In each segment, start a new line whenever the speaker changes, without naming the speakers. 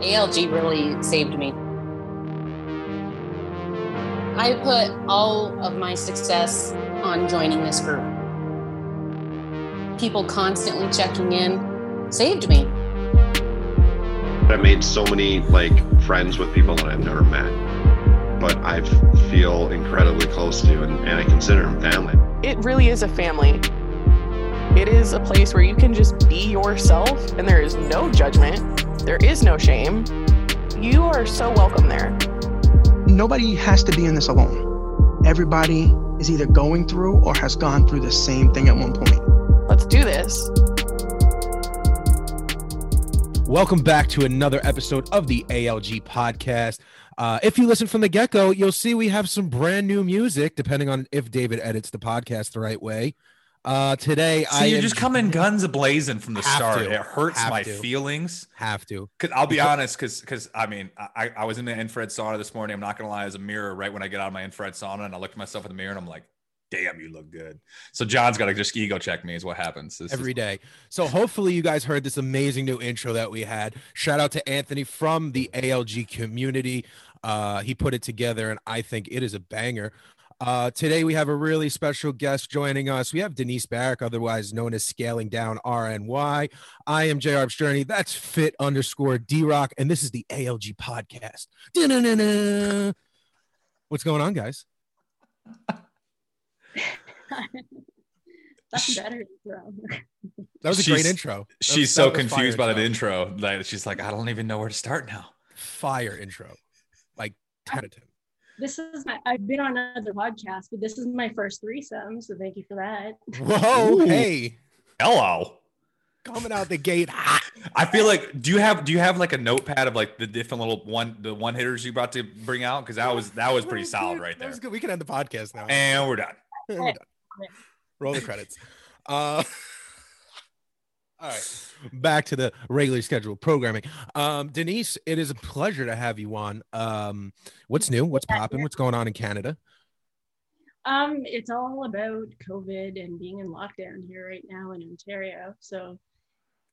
ALG really saved me. I put all of my success on joining this group. People constantly checking in saved me.
I made so many like friends with people that I've never met, but I feel incredibly close to and, and I consider them family.
It really is a family. It is a place where you can just be yourself and there is no judgment, there is no shame. You are so welcome there.
Nobody has to be in this alone. Everybody is either going through or has gone through the same thing at one point.
Let's do this.
Welcome back to another episode of the ALG podcast. Uh, if you listen from the get go, you'll see we have some brand new music, depending on if David edits the podcast the right way. Uh, today,
So
I
you
am-
just coming guns a blazing from the start.
to.
It hurts my
to.
feelings.
have to.
Cause I'll be honest, because because I mean I, I was in the infrared sauna this morning. I'm not gonna lie, as a mirror right when I get out of my infrared sauna, and I looked at myself in the mirror and I'm like, damn, you look good. So John's gotta just ego check me is what happens. This is-
every day. So hopefully you guys heard this amazing new intro that we had. Shout out to Anthony from the ALG community. Uh, he put it together, and I think it is a banger. Uh, today we have a really special guest joining us. We have Denise Barrick, otherwise known as Scaling Down RNY. I am JR Journey. That's Fit underscore D Rock, and this is the ALG podcast. Da-na-na-na. What's going on, guys?
That's better. Bro.
That was a
She's-
great intro. That
She's
that
so
was a fire
confused by that intro that she's like, I don't even know where to start now.
Fire intro, like ten of ten.
This is my. I've been on other podcasts, but this is my first threesome. So thank you for that.
Whoa,
Ooh.
hey,
Hello.
coming out the gate.
I feel like do you have do you have like a notepad of like the different little one the one hitters you about to bring out? Because that was that was pretty solid right
That
there.
was good. We can end the podcast now.
And we're done.
We're done. Roll the credits. Uh, all right, back to the regularly scheduled programming. Um, Denise, it is a pleasure to have you on. Um, what's new? What's popping? What's going on in Canada?
Um, it's all about COVID and being in lockdown here right now in Ontario. So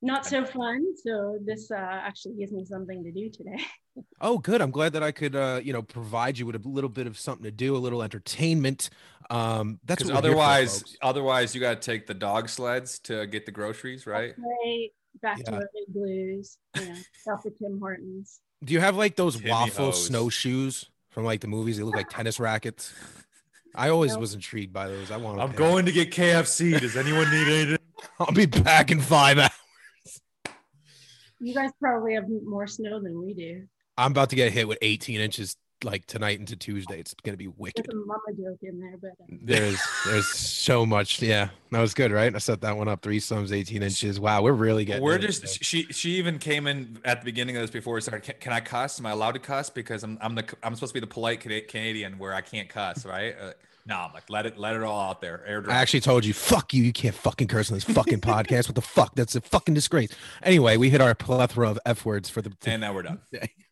not so fun. So this uh, actually gives me something to do today.
Oh, good. I'm glad that I could, uh, you know, provide you with a little bit of something to do, a little entertainment. Um, that's
Because
what we're for,
otherwise, otherwise you got to take the dog sleds to get the groceries, right?
Right. Back
Yeah.
to our big blues. You know, stuff with Tim Hortons.
Do you have like those
Timmy
waffle
hose.
snowshoes from like the movies? They look like tennis rackets. I always
No.
was intrigued by those. I want.
I'm going to get KFC. Does anyone need anything?
I'll be back in five hours.
You guys probably have more snow than we do.
I'm about to get hit with 18 inches like tonight into Tuesday. It's gonna be wicked.
There's a mama joke in there, but uh,
There's there's so much. Yeah, that was good, right? I set that one up. Three sums, 18 inches. Wow, we're really getting.
We're just
today.
she she even came in at the beginning of this before we started. Can, can I cuss? Am I allowed to cuss? Because I'm I'm the I'm supposed to be the polite Canadian where I can't cuss, right? Uh, no, I'm like let it let it all out there. Air
I actually told you, fuck you. You can't fucking curse on this fucking podcast. What the fuck? That's a fucking disgrace. Anyway, we hit our plethora of f words for the.
and now we're done.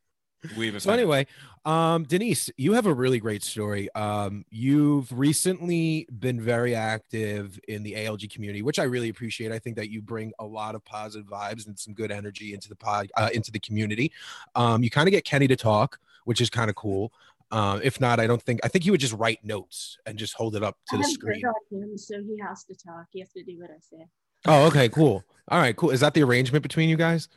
We even
So anyway, um, Denise, you have a really great story. Um, you've recently been very active in the ALG community, which I really appreciate. I think that you bring a lot of positive vibes and some good energy into the pod, uh, into the community. Um, you kind of get Kenny to talk, which is kind of cool. Um, if not, I don't think I think he would just write notes and just hold it up to
I
the screen.
him, so he has to talk. He has to do what I say.
Oh, okay, cool. All right, cool. Is that the arrangement between you guys?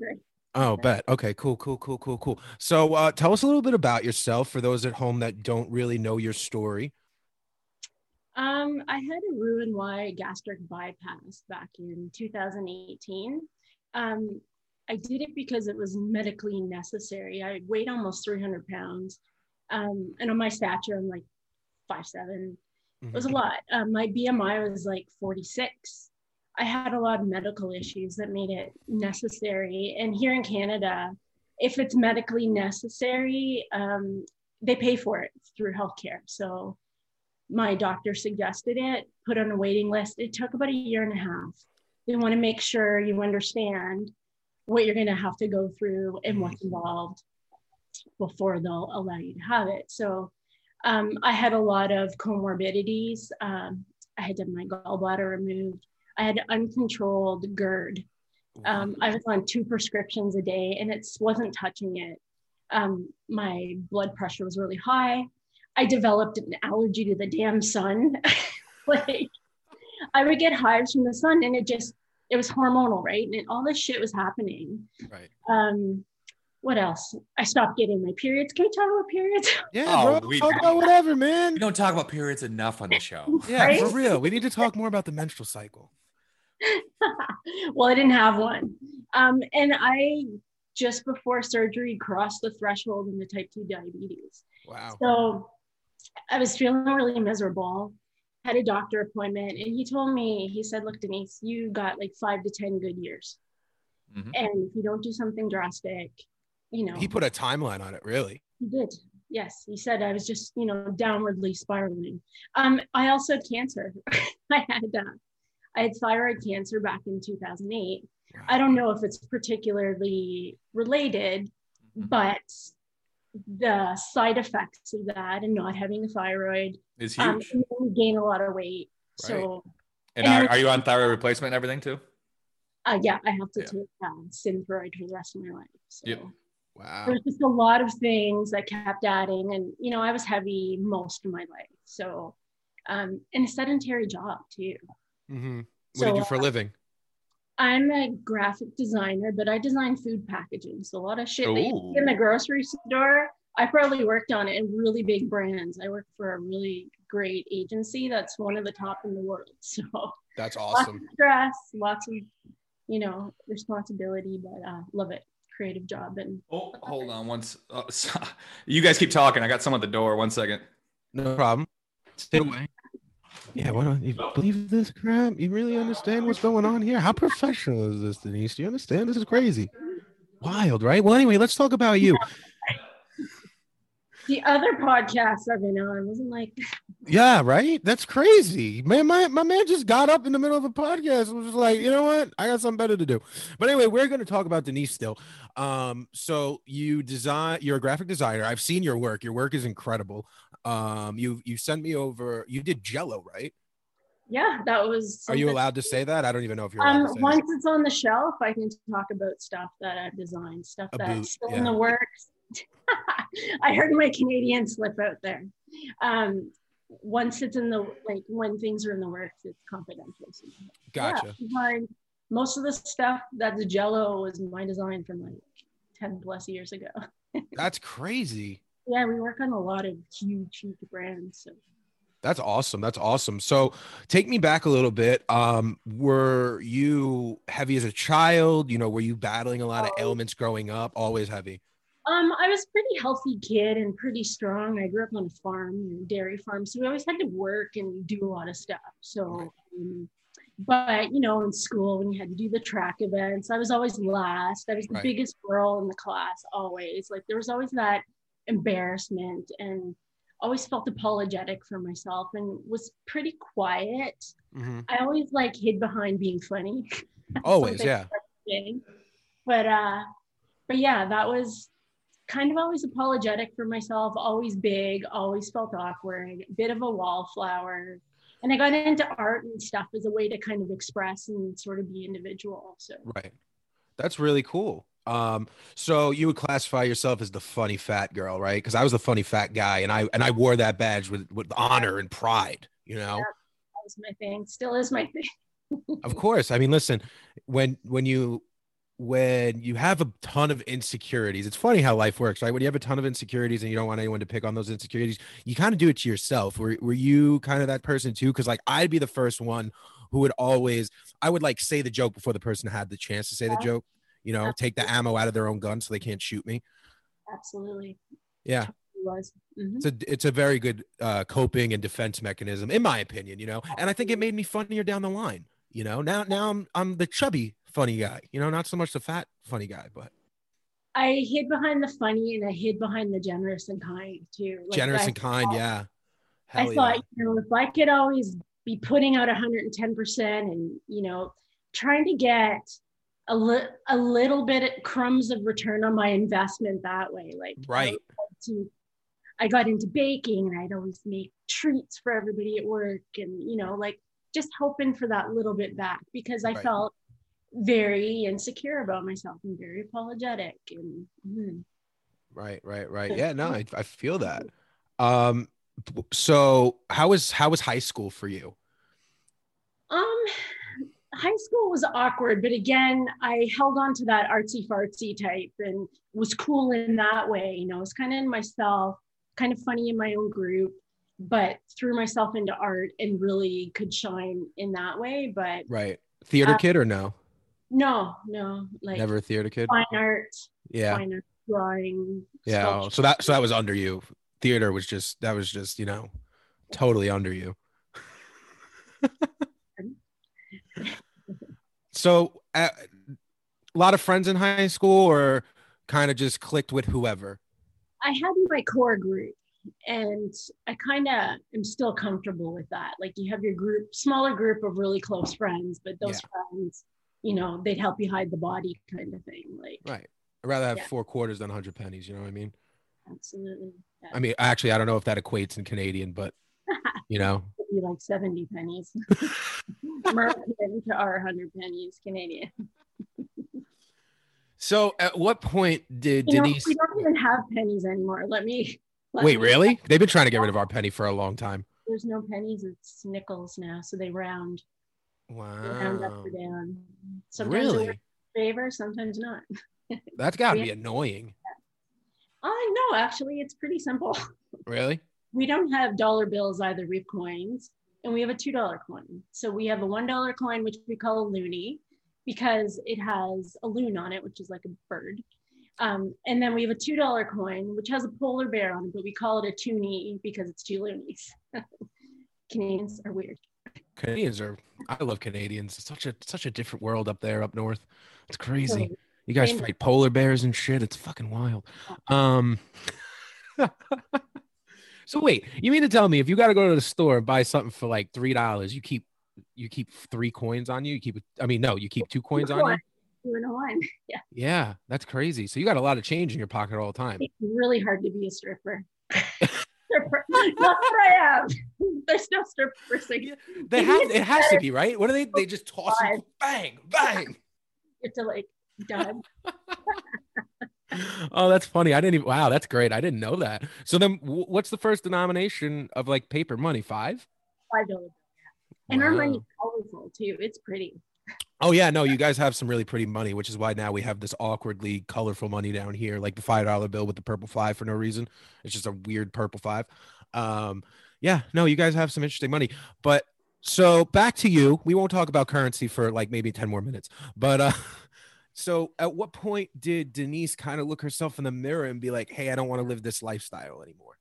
Right.
Oh, bet. Okay, cool, cool, cool, cool, cool. So, uh, tell us a little bit about yourself for those at home that don't really know your story.
Um, I had a Roux-en-Y gastric bypass back in 2018. Um, I did it because it was medically necessary. I weighed almost 300 pounds, um, and on my stature, I'm like five seven. It was a lot. Um, my BMI was like 46. I had a lot of medical issues that made it necessary. And here in Canada, if it's medically necessary, um, they pay for it through healthcare. So my doctor suggested it, put on a waiting list. It took about a year and a half. They want to make sure you understand what you're going to have to go through and what's involved before they'll allow you to have it. So um, I had a lot of comorbidities. Um, I had to have my gallbladder removed. I had uncontrolled GERD. Um, I was on two prescriptions a day and it wasn't touching it. Um, my blood pressure was really high. I developed an allergy to the damn sun. like I would get hives from the sun and it just it was hormonal, right? And all this shit was happening.
Right.
Um, what else? I stopped getting my periods. Can we talk about periods?
Yeah,
Oh,
bro.
we-
Talk about whatever, man.
We don't talk about periods enough on the show.
Yeah,
Right?
for real. We need to talk more about the menstrual cycle.
well, I didn't have one. Um, and I just before surgery crossed the threshold into type 2 diabetes.
Wow.
So I was feeling really miserable. Had a doctor appointment, and he told me, he said, Look, Denise, you got like five to 10 good years.
Mhm.
And if you don't do something drastic, you know,
He put a timeline on it, really.
he did. Yes, he said I was just, you know, downwardly spiraling. Um, I also had cancer. I had uh, I had thyroid cancer back in 2008. I don't know if it's particularly related,
Mhm.
but the side effects of that and not having a thyroid,
is
um,
huge.
you gain a lot of weight. So
and
and
are, are you on thyroid replacement and everything too?
uh, yeah, I have to
Yeah.
take uh, Synthroid for the rest of my life. So.
Yep.
Wow.
there's just a lot of things that kept adding and you know i was heavy most of my life so um and a sedentary job too
hmm What
so
do you do for a living?
i'm a graphic designer but i design food packaging so a lot of shit that you see in the grocery store i probably worked on it in really big brands i work for a really great agency that's one of the top in the world so
That's
lots of
awesome.
stress lots of you know responsibility but uh love it creative job and
Oh, hold on once. Uh, so- you guys keep talking. I got someone at the door. One second.
No problem. Stay away. Yeah, why don't you believe this crap? You really understand what's going on here? How professional is this, Denise? Do you understand? This is crazy. Wild, right? Well, anyway, let's talk about you.
The other podcasts I've been on wasn't like
Yeah, right? That's crazy. Man, my, my man just got up in the middle of a podcast and was just like, you know what? I got something better to do. But anyway, we're going to talk about Denise still. Um, so you design, you're a graphic designer. I've seen your work. Your work is incredible. Um, you you sent me over, you did Jello, right?
yeah, that was.
Are you allowed to say that? I don't even know if you're
Um, once it's on the shelf, I can talk about stuff that I've designed, stuff
A
that's
boot,
still
yeah.
in the works. I heard my Canadian slip out there. Um, once it's in the like when things are in the works, it's confidential. So, yeah,
Gotcha.
design- most of the stuff that's Jello was my design from like ten plus years ago.
That's crazy.
Yeah, we work on a lot of huge, huge brands. So.
That's awesome. That's awesome. So take me back a little bit. Um, were you heavy as a child? You know, were you battling a lot of
Oh.
ailments growing up? Always heavy.
Um, I was a pretty healthy kid and pretty strong. I grew up on a farm, dairy farm, so we always had to work and do a lot of stuff. So, um, but you know, in school when you had to do the track events, I was always last. I was the
Right.
biggest girl in the class, always. Like there was always that embarrassment, and always felt apologetic for myself, and was pretty quiet.
Mhm.
I always like hid behind being funny.
Always, yeah.
But uh but yeah, that was kind of always apologetic for myself, always big, always felt awkward, bit of a wallflower. And I got into art and stuff as a way to kind of express and sort of be individual. So
Right. That's really cool. Um, so you would classify yourself as the funny fat girl, right? Because I was the funny fat guy, and I and I wore that badge with with honor and pride. You know,
that was my thing. Still is my thing.
of course. I mean, listen, when when you when you have a ton of insecurities, it's funny how life works, right? When you have a ton of insecurities and you don't want anyone to pick on those insecurities, you kind of do it to yourself. Were were you kind of that person too? Because like I'd be the first one who would always I would like say the joke before the person had the chance to say the joke. You know, take the ammo out of their own gun so they can't shoot me.
Absolutely.
Yeah.
Mhm.
it's a it's a very good uh, coping and defense mechanism, in my opinion. You know, and I think it made me funnier down the line. You know, now now I'm I'm the chubby funny guy. You know, not so much the fat funny guy, but
I hid behind the funny and I hid behind the generous and kind too. Like,
generous
I
and kind.
thought-
Yeah,
I
Hell
thought, you know, if I could always be putting out 110% and, you know, trying to get a, li- a little bit of crumbs of return on my investment that way. Like,
right.
to, I got into baking and I'd always make treats for everybody at work and, you know, like just hoping for that little bit back because I
Right.
felt very insecure about myself and very apologetic and mm.
Right, right, right. Yeah, no, I, I feel that. Um, so how was how was high school for you?
Um, high school was awkward, but again, I held on to that artsy fartsy type and was cool in that way. You know, I was kind of in myself, kind of funny in my own group, but threw myself into art and really could shine in that way. But
right, theater uh, kid or no?
No, no, like
never a theater kid.
Fine art.
Yeah.
Fine art, drawing.
Yeah. Oh, so that so that was under you. Theater was just that was just you know totally under you. so uh, a lot of friends in high school or kind of just clicked with whoever
i had my core group and i kind of am still comfortable with that like you have your group smaller group of really close friends but those yeah. friends you know they'd help you hide the body kind of thing like
right i'd rather have yeah. four quarters than 100 pennies you know what i mean
absolutely yeah.
i mean actually i don't know if that equates in canadian but you know
be like 70 pennies American to our 100 pennies Canadian.
so, at what point did
you
Denise?
Know, we don't even have pennies anymore. Let me. Let
Wait,
me...
really? They've been trying to get rid of our penny for a long time.
There's no pennies; it's nickels now, so they round.
Wow.
They round up or down. Sometimes
really?
favor, sometimes not.
That's got to be annoying.
I know. Actually, it's pretty simple.
Really?
We don't have dollar bills either. We have coins and we have a $2 coin. So we have a $1 coin, which we call a loonie because it has a loon on it, which is like a bird. Um, and then we have a $2 coin, which has a polar bear on it, but we call it a toonie because it's two loonies. Canadians are weird.
Canadians are, I love Canadians. It's such a, such a different world up there, up north. It's crazy. You guys fight polar bears and shit. It's fucking wild. Um, So wait, you mean to tell me if you got to go to the store and buy something for like three dollars, you keep you keep three coins on you? You keep I mean no, you keep two coins on you.
Two and one. Yeah.
Yeah, that's crazy. So you got a lot of change in your pocket all the time.
It's really hard to be a stripper. Not have. There's no strippers. Yeah,
they have. It has to be right. What do they? They oh, just toss it. Bang, bang.
It's like done
oh, that's funny. I didn't even. Wow, that's great. I didn't know that. So then, what's the first denomination of like paper money? Five.
Five dollars. And wow. our money's colorful too. It's pretty.
Oh yeah, no, you guys have some really pretty money, which is why now we have this awkwardly colorful money down here, like the five dollar bill with the purple five for no reason. It's just a weird purple five. Um, yeah, no, you guys have some interesting money. But so back to you. We won't talk about currency for like maybe 10 more minutes. But uh So, at what point did Denise kind of look herself in the mirror and be like, "Hey, I don't want to live this lifestyle anymore"?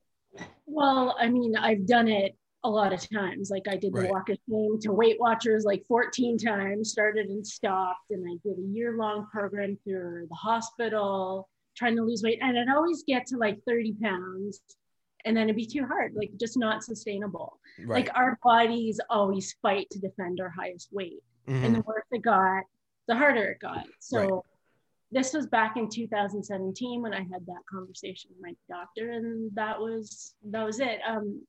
Well, I mean, I've done it a lot of times. Like I did the right. walk of shame to Weight Watchers like 14 times, started and stopped, and I did a year long program through the hospital trying to lose weight, and I'd always get to like 30 pounds. And then it'd be too hard, like just not sustainable. Right. Like our bodies always fight to defend our highest weight. Mm-hmm. And the worse it got, the harder it got. So right. this was back in 2017 when I had that conversation with my doctor, and that was that was it. Um,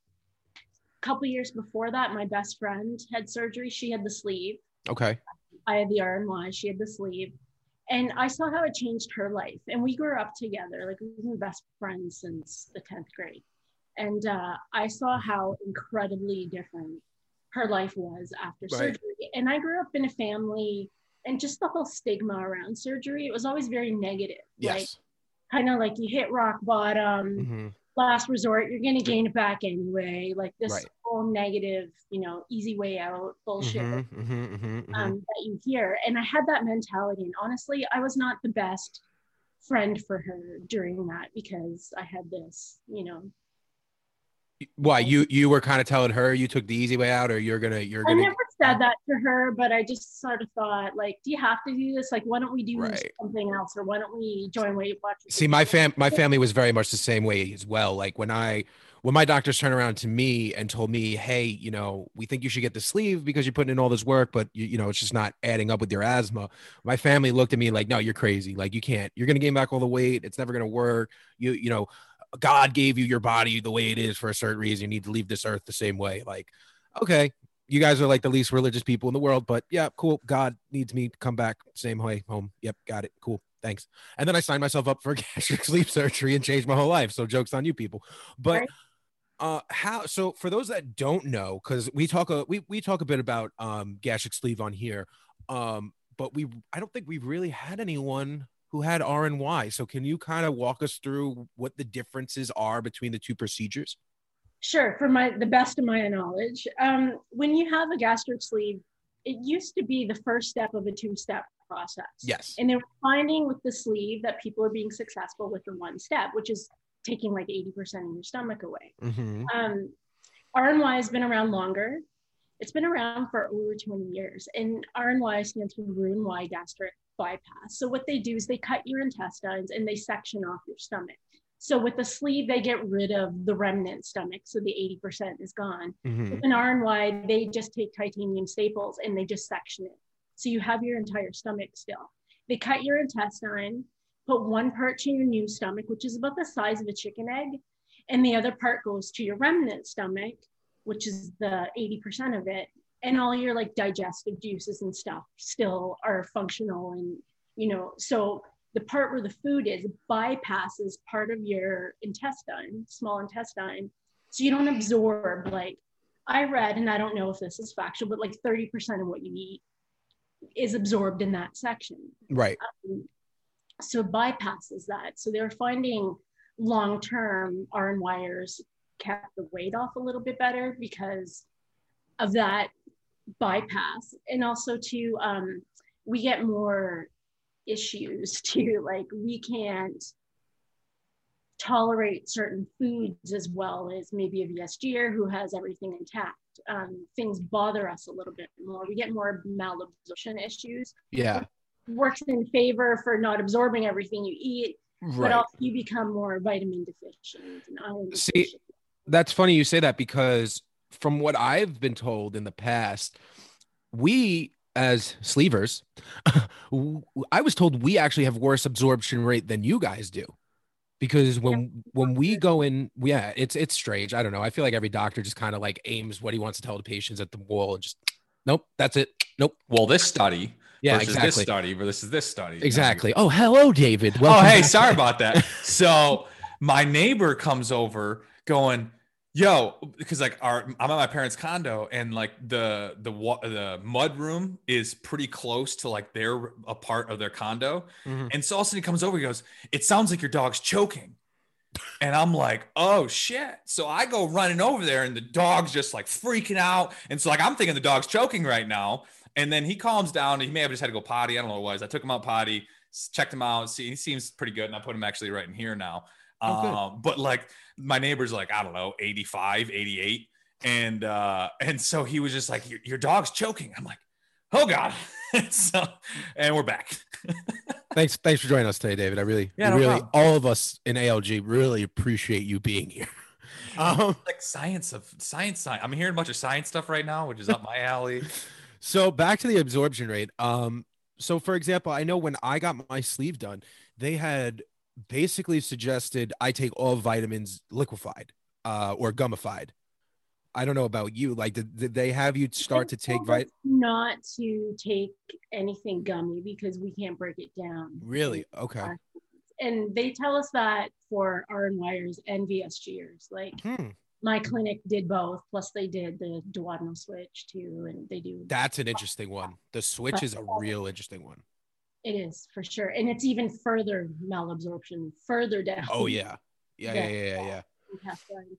couple years before that, my best friend had surgery. She had the sleeve.
Okay.
I had the RNY. She had the sleeve. And I saw how it changed her life. And we grew up together. Like we've been best friends since the 10th grade. And uh, I saw how incredibly different her life was after right. surgery. And I grew up in a family and just the whole stigma around surgery, it was always very negative.
Yes.
Like kind of like you hit rock bottom, mm-hmm. Last resort, you're gonna gain it back anyway. Like this right. whole negative, you know, easy way out bullshit mm-hmm, mm-hmm, mm-hmm, mm-hmm. um, that you hear. And I had that mentality. And honestly, I was not the best friend for her during that because I had this, you know,
why you you were kind of telling her you took the easy way out or you're gonna you're gonna
i never said that to her but i just sort of thought like do you have to do this? Like why don't we do right. something else or why don't we join weight watchers?
See my fam my family was very much the same way as well. Like when i when my doctors turned around to me and told me hey you know we think you should get the sleeve because you're putting in all this work but you, you know it's just not adding up with your asthma. My family looked at me like no you're crazy. Like you can't you're gonna gain back all the weight. It's never gonna work. You you know God gave you your body the way it is for a certain reason. You need to leave this earth the same way. Like, okay, you guys are like the least religious people in the world, but yeah, cool. God needs me to come back same way home. Yep, got it. Cool. Thanks. And then I signed myself up for gastric sleeve surgery and changed my whole life. So jokes on you people. But
Right.
uh how so for those that don't know because we talk a we, we talk a bit about um gastric sleeve on here um but we i don't think we've really had anyone who had rny so can you kind of walk us through what the differences are between the two procedures
Sure, for my the best of my knowledge, um, when you have a gastric sleeve, it used to be the first step of a two-step process.
yes
And they were finding with the sleeve that people are being successful with the one step, which is taking like 80% of your stomach away.
mm-hmm.
Um, RNY has been around longer. It's been around for over 20 years. And RNY stands for Roux-en-Y gastric bypass. So what they do is they cut your intestines and they section off your stomach. So with the sleeve, they get rid of the remnant stomach. So the 80% is gone.
Mm-hmm.
With an RNY, they just take titanium staples and they just section it. So you have your entire stomach still. They cut your intestine, put one part to your new stomach, which is about the size of a chicken egg, and the other part goes to your remnant stomach, which is the 80% of it. And all your like digestive juices and stuff still are functional. And, you know, so the part where the food is bypasses part of your intestine, small intestine. So you don't absorb like I read, and I don't know if this is factual, but like 30% of what you eat is absorbed in that section.
right
Um, so it bypasses that. So they're finding long term RNYers kept the weight off a little bit better because of that bypass. And also, to um, we get more issues too. Like, we can't tolerate certain foods as well as maybe a VSGer who has everything intact. Um, things bother us a little bit more. We get more malabsorption issues
yeah
works in favor for not absorbing everything you eat,
right.
but also you become more vitamin deficient and iron
See,
deficient.
that's funny you say that because from what I've been told in the past, we as sleevers, I was told we actually have worse absorption rate than you guys do. Because when when we go in, yeah, it's it's strange. I don't know. I feel like every doctor just kind of like aims what he wants to tell the patients at the wall and just nope, that's it. Nope.
Well, this study
Yeah,
versus this
exactly.
study versus this is this study.
Exactly. Oh, hello, David.
Oh, hey,
back.
sorry about that. So my neighbor comes over going, yo, because like our I'm at my parents' condo and like the the the mud room is pretty close to like their a part of their condo.
Mhm.
And so all of a sudden he comes over, he goes, It sounds like your dog's choking. And I'm like, oh shit. So I go running over there and the dog's just like freaking out. And so like I'm thinking the dog's choking right now. And then he calms down. He may have just had to go potty. I don't know what it was. I took him out potty, checked him out. See, he seems pretty good. And I put him actually right in here now.
Oh,
um, but like my neighbor's like, I don't know, 85, 88. And uh, and so he was just like, Your, your dog's choking. I'm like, oh God. so and we're back.
Thanks, thanks for joining us today, David. I really,
Yeah, no
really,
problem.
all of us in ALG really appreciate you being here. Um,
like science of science, science. I'm hearing a bunch of science stuff right now, which is up my alley.
So back to the absorption rate. Um, so for example, I know when I got my sleeve done, they had basically suggested I take all vitamins liquefied uh, or gummified. I don't know about you. Like, did, did they have you start to take vit?
Not to take anything gummy because we can't break it down.
Really? Okay.
Uh, And they tell us that for RNYers and VSGers. Like
Hmm.
my clinic did both, plus they did the duodenal switch too, and they do.
That's an interesting one. The switch is a real interesting one.
It is for sure, and it's even further malabsorption, further down.
Oh yeah. Yeah, yeah,
Yeah.
yeah, yeah, yeah.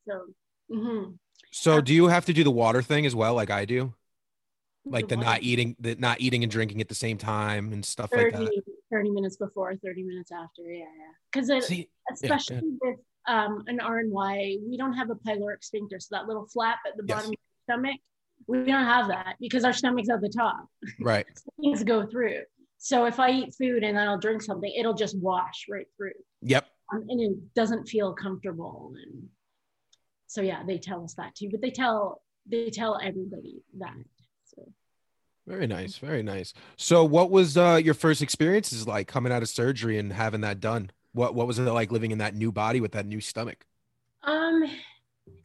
So, mhm.
So do you have to do the water thing as well, like I do? Like the
what?
not eating, the not eating and drinking at the same time and stuff
30,
like that.
30 minutes before, 30 minutes after. Yeah, yeah. Because especially with um, an RNY, we don't have a pyloric sphincter. So that little flap at the
Yes.
bottom of the stomach, we don't have that because our stomach's at the top.
right.
Things go through. So if I eat food and then I'll drink something, it'll just wash right through.
Yep.
Um, and it doesn't feel comfortable. And so yeah, they tell us that too. But they tell they tell everybody that. So
Very nice. Very nice. So what was uh, your first experiences like coming out of surgery and having that done? What what was it like living in that new body with that new stomach?
Um,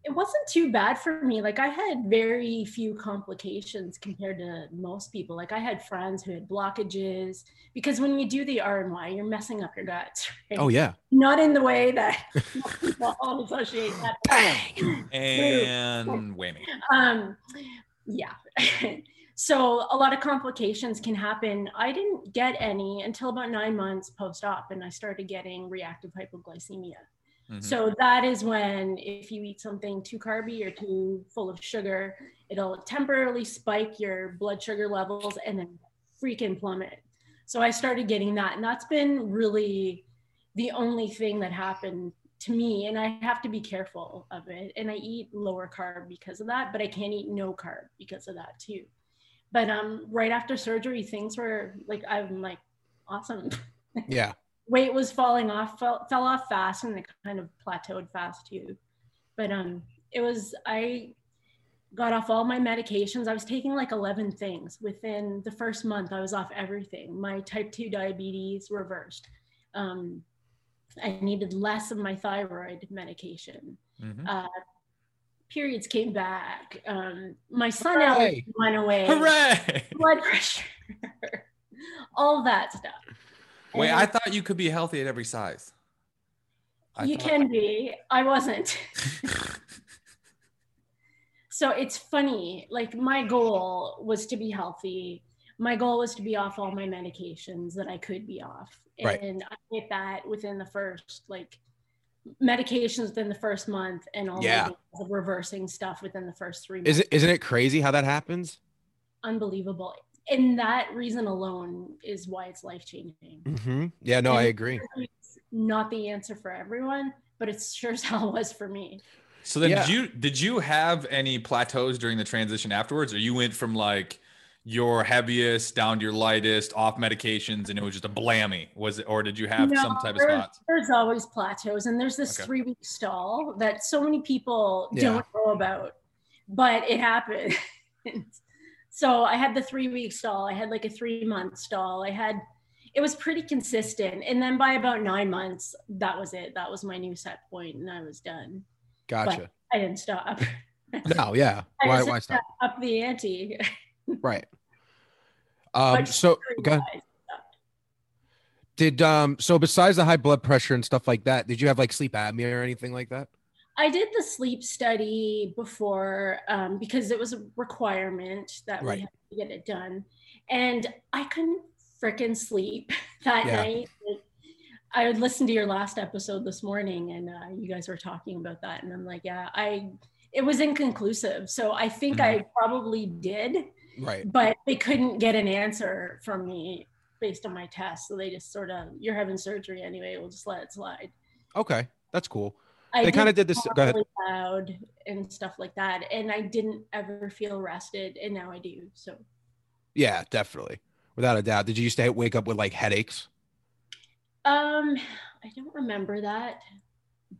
it wasn't too bad for me. Like I had very few complications compared to most people. Like I had friends who had blockages because when you do the RNY, you're messing up your guts. right?
Oh yeah.
Not in the way that most people associate that.
Bang.
And whammy.
um yeah so a lot of complications can happen i didn't get any until about nine months post-op and i started getting reactive hypoglycemia
Mhm.
so that is when if you eat something too carby or too full of sugar it'll temporarily spike your blood sugar levels and then freaking plummet so i started getting that and that's been really the only thing that happened to me and i have to be careful of it and i eat lower carb because of that but i can't eat no carb because of that too but um right after surgery things were like i'm like awesome
Yeah.
Weight was falling off fell, fell off fast and it kind of plateaued fast too. But um it was i got off all my medications. I was taking like 11 things. Within the first month i was off everything. My type 2 diabetes reversed. Um, i needed less of my thyroid medication.
Mhm.
uh, periods came back. Um, my
sun
allergy went away.
Hooray!
blood pressure all that stuff
Wait, I thought you could be healthy at every size. I
you can be. I wasn't. so it's funny. Like my goal was to be healthy. My goal was to be off all my medications that I could be off.
Right.
And I hit that within the first like medications within the first month and all
Yeah.
reversing stuff within the first three months.
Is it isn't it crazy how that happens?
unbelievable? And that reason alone is why it's life changing.
Mm-hmm. Yeah, no, I agree.
It's not the answer for everyone, but it sure as hell was for me.
So then,
Yeah.
did you did you have any plateaus during the transition afterwards, or you went from like your heaviest down to your lightest, off medications, and it was just a blammy? Was it, or did you have
No,
some type of
there's-
spots?
There's always plateaus, and there's this
Okay.
three week stall that so many people
Yeah.
don't know about, but it happened. so I had the three week stall, I had like a three month stall, I had it was pretty consistent. And then by about nine months, that was it. That was my new set point, and I was done.
Gotcha.
I didn't stop.
No, yeah. Why why stop?
up the ante.
Right. Um so go did um so besides the high blood pressure and stuff like that, did you have like sleep apnea or anything like that?
I did the sleep study before um, because it was a requirement that
Right.
we had to get it done, and I couldn't frickin' sleep that
Yeah.
night. I would listen to your last episode this morning, and uh, you guys were talking about that, and I'm like, yeah, I. It was inconclusive, so I think I probably did,
Right.
but they couldn't get an answer from me based on my test, so they just sort of, you're having surgery anyway. We'll just let it slide.
Okay. That's cool.
I
They kind of
did
this go ahead.
loud and stuff like that and i didn't ever feel rested and now i do so
Yeah, definitely. Without a doubt. Did you used to wake up with like headaches?
um i don't remember that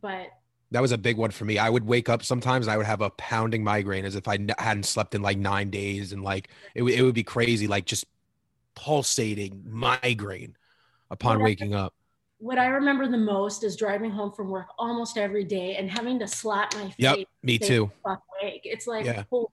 but
That was a big one for me. I would wake up sometimes and I would have a pounding migraine as if I n- hadn't slept in like nine days. And like it, would- it would be crazy, like just pulsating migraine upon
Yeah.
waking up.
What i remember the most is driving home from work almost every day and having to slap my face
Yep. Me
say,
too.
fuck awake it's like
Yeah.
holy-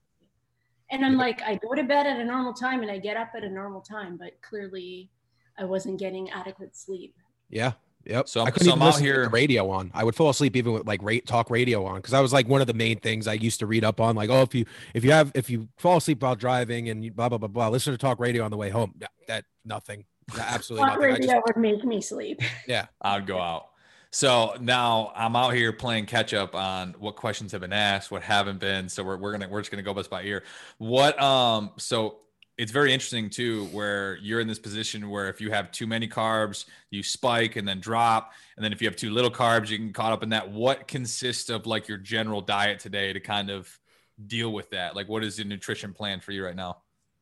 and i'm
Yep.
like i go to bed at a normal time and i get up at a normal time but clearly i wasn't getting adequate sleep
Yeah. Yep.
So I'm-
I couldn't
so
even
I'm out
listen to
here-
the radio on. I would fall asleep even with like rate talk radio on because I was like one of the main things I used to read up on. Like, oh, if you if you have if you fall asleep while driving and you blah blah blah blah, listen to talk radio on the way home. Yeah, that nothing. Absolutely
Talk
nothing.
Radio
just,
would make me sleep Yeah,
I'd go out. So now I'm out here playing catch up on what questions have been asked, what haven't been. So we're, we're gonna we're just gonna go bus by ear. What um so it's very interesting too, where you're in this position where if you have too many carbs, you spike and then drop, and then if you have too little carbs, you can caught up in that. What consists of like your general diet today to kind of deal with that? Like, what is the nutrition plan for you right now?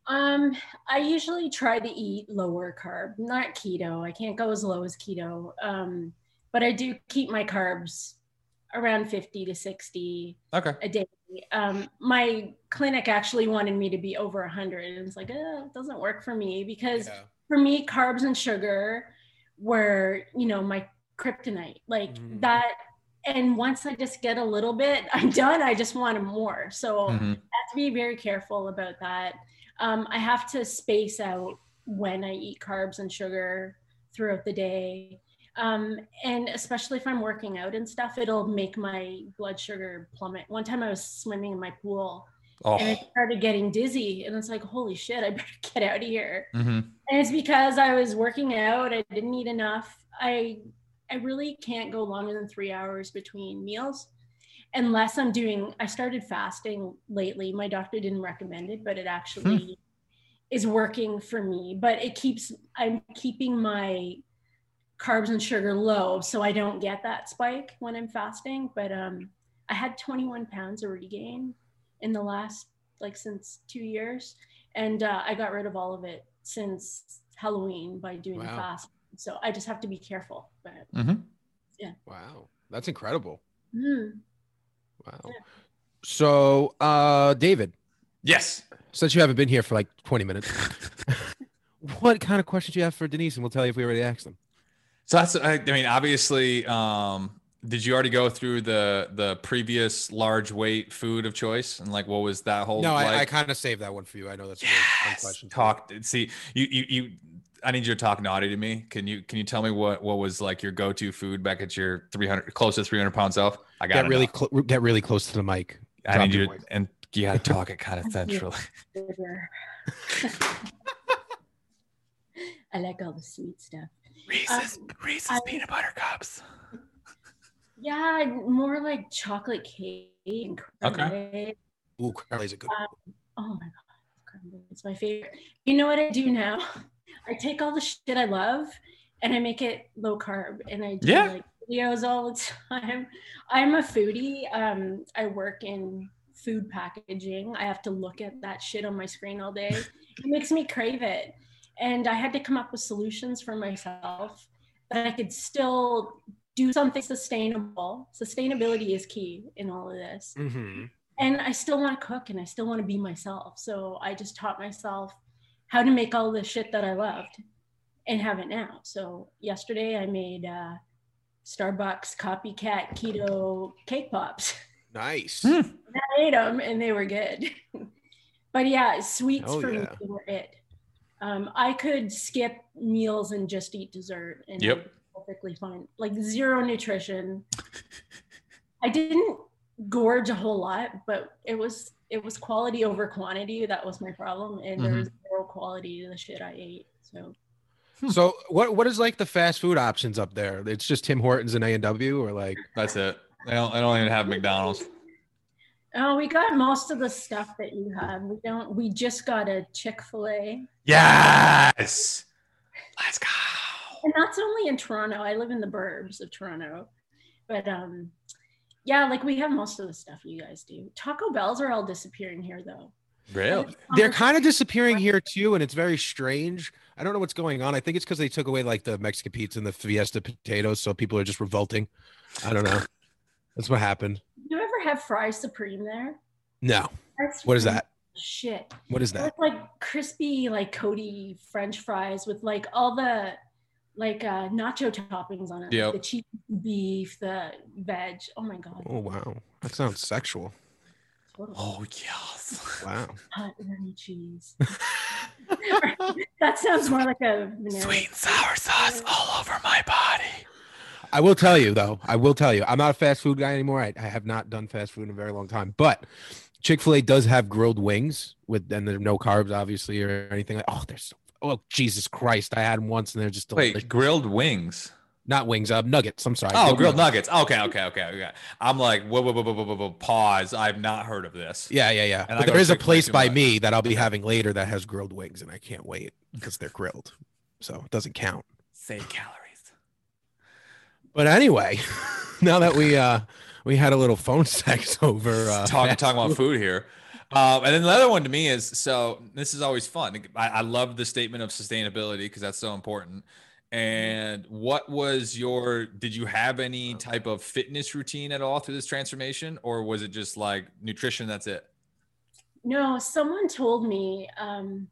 Um, I usually try to eat lower carb, not keto. I can't go as low as keto. Um, but I do keep my carbs around 50 to 60
Okay.
a day. Um, my clinic actually wanted me to be over 100. And it's like, oh, it doesn't work for me because
yeah.
for me, carbs and sugar were, you know, my kryptonite. Like
Mhm.
that and once I just get a little bit, I'm done. I just want more. So
Mhm.
I have to be very careful about that. Um, I have to space out when I eat carbs and sugar throughout the day. Um, and especially if I'm working out and stuff, it'll make my blood sugar plummet. One time I was swimming in my pool
Oh.
and I started getting dizzy, and it's like, holy shit, I better get out of here.
Mhm.
And it's because I was working out, I didn't eat enough. I I really can't go longer than three hours between meals unless I'm doing I started fasting lately. My doctor didn't recommend it, but it actually is working for me. But it keeps I'm keeping my carbs and sugar low so I don't get that spike when I'm fasting. But um I had 21 pounds of regain in the last like since two years. And uh, I got rid of all of it since Halloween by doing the fast. So I just have to be careful. But
Mhm. yeah.
Wow, that's incredible.
mm,
Wow. So, uh, David,
Yes.
since you haven't been here for like 20 minutes, what kind of questions do you have for Denise? And we'll tell you if we already asked them.
So that's I, I mean, obviously, um, did you already go through the the previous large weight food of choice and like what was that whole
No, I, I kind of saved that one for you. I know that's a really fun question.
Talk. See, you, you, you. I need you to talk naughty to me. Can you, can you tell me what, what was like your go-to food back at your 300, close to 300 pound self? I got
Get really, cl- get really close to the mic.
I
drop
need you, to, and you got to talk it kind of centrally.
I like all the sweet stuff.
Reese's,
Um,
Reese's
I-
peanut butter cups.
Yeah, more like chocolate cake and creme
Okay.
Ooh, Crowley's a good.
Oh my god, creme it's my favorite. You know what I do now? I take all the shit I love and I make it low carb and I do
Yeah.
like videos all the time. I'm a foodie. Um, I work in food packaging. I have to look at that shit on my screen all day. It makes me crave it. And I had to come up with solutions for myself that I could still do something sustainable. Sustainability is key in all of this
Mm-hmm.
and I still want to cook and I still want to be myself. So I just taught myself how to make all the shit that I loved and have it now. So yesterday I made uh, Starbucks copycat keto cake pops.
Nice.
Hmm.
I ate them and they were good. but yeah, sweets
Oh,
for me were it. Um, I could skip meals and just eat dessert and
Yep.
I'd be perfectly fine. Like zero nutrition. I didn't gorge a whole lot, but it was it was quality over quantity. That was my problem, and there
Mm-hmm.
was zero quality to the shit I ate. So
So, what what is like the fast food options up there? It's just Tim Hortons and A and W, or like
That's it. I don't, I don't even have McDonald's.
oh, we got most of the stuff that you have. We don't. We just got a Chick Fil A,
Yes. Let's go.
and that's only in Toronto. I live in the burbs of Toronto, but um, yeah, like we have most of the stuff you guys do. Taco Bells are all disappearing here, though.
Really?
Um, they're kind of disappearing here too, and it's very strange. I don't know what's going on. I think it's because they took away like the Mexican pizza and the Fiesta potatoes, so people are just revolting. I don't know. That's what happened.
Do you ever have fries supreme there?
No.
Fries
What is that?
Shit.
What is
They're
that?
like crispy, like Cody French fries with like all the like uh nacho toppings on it. like
Yep.
the cheese beef, the veg. Oh my god.
Oh wow, that sounds sexual.
Totally.
Oh yes.
Wow.
Hot runny cheese. that sounds more like a vanilla.
Sweet and sour sauce all over my body.
I will tell you though. I will tell you. I'm not a fast food guy anymore. I, I have not done fast food in a very long time. But Chick Fil A does have grilled wings with, and there's no carbs, obviously, or anything like. Oh, there's. So, oh Jesus Christ! I had them once, and they're just delicious.
Wait, grilled wings.
not wings. Uh, nuggets. I'm sorry.
Oh, grilled nuggets. Okay, okay, okay, okay. I'm like, whoa, whoa, whoa, whoa, whoa, whoa, pause. I've not heard of this.
Yeah, yeah, yeah.
And
But
go
there is a place
too
by
much.
me that I'll be having later that has grilled wings, and I can't wait because they're grilled, so it doesn't count.
Save calories.
But anyway, now that we uh we had a little phone sex over uh,
talking
fast
talking about food here. Um, and then the other one to me is so this is always fun. I, I love the statement of sustainability because that's so important. And what was your did you have any type of fitness routine at all through this transformation, or was it just like nutrition? That's it.
No, someone told me um,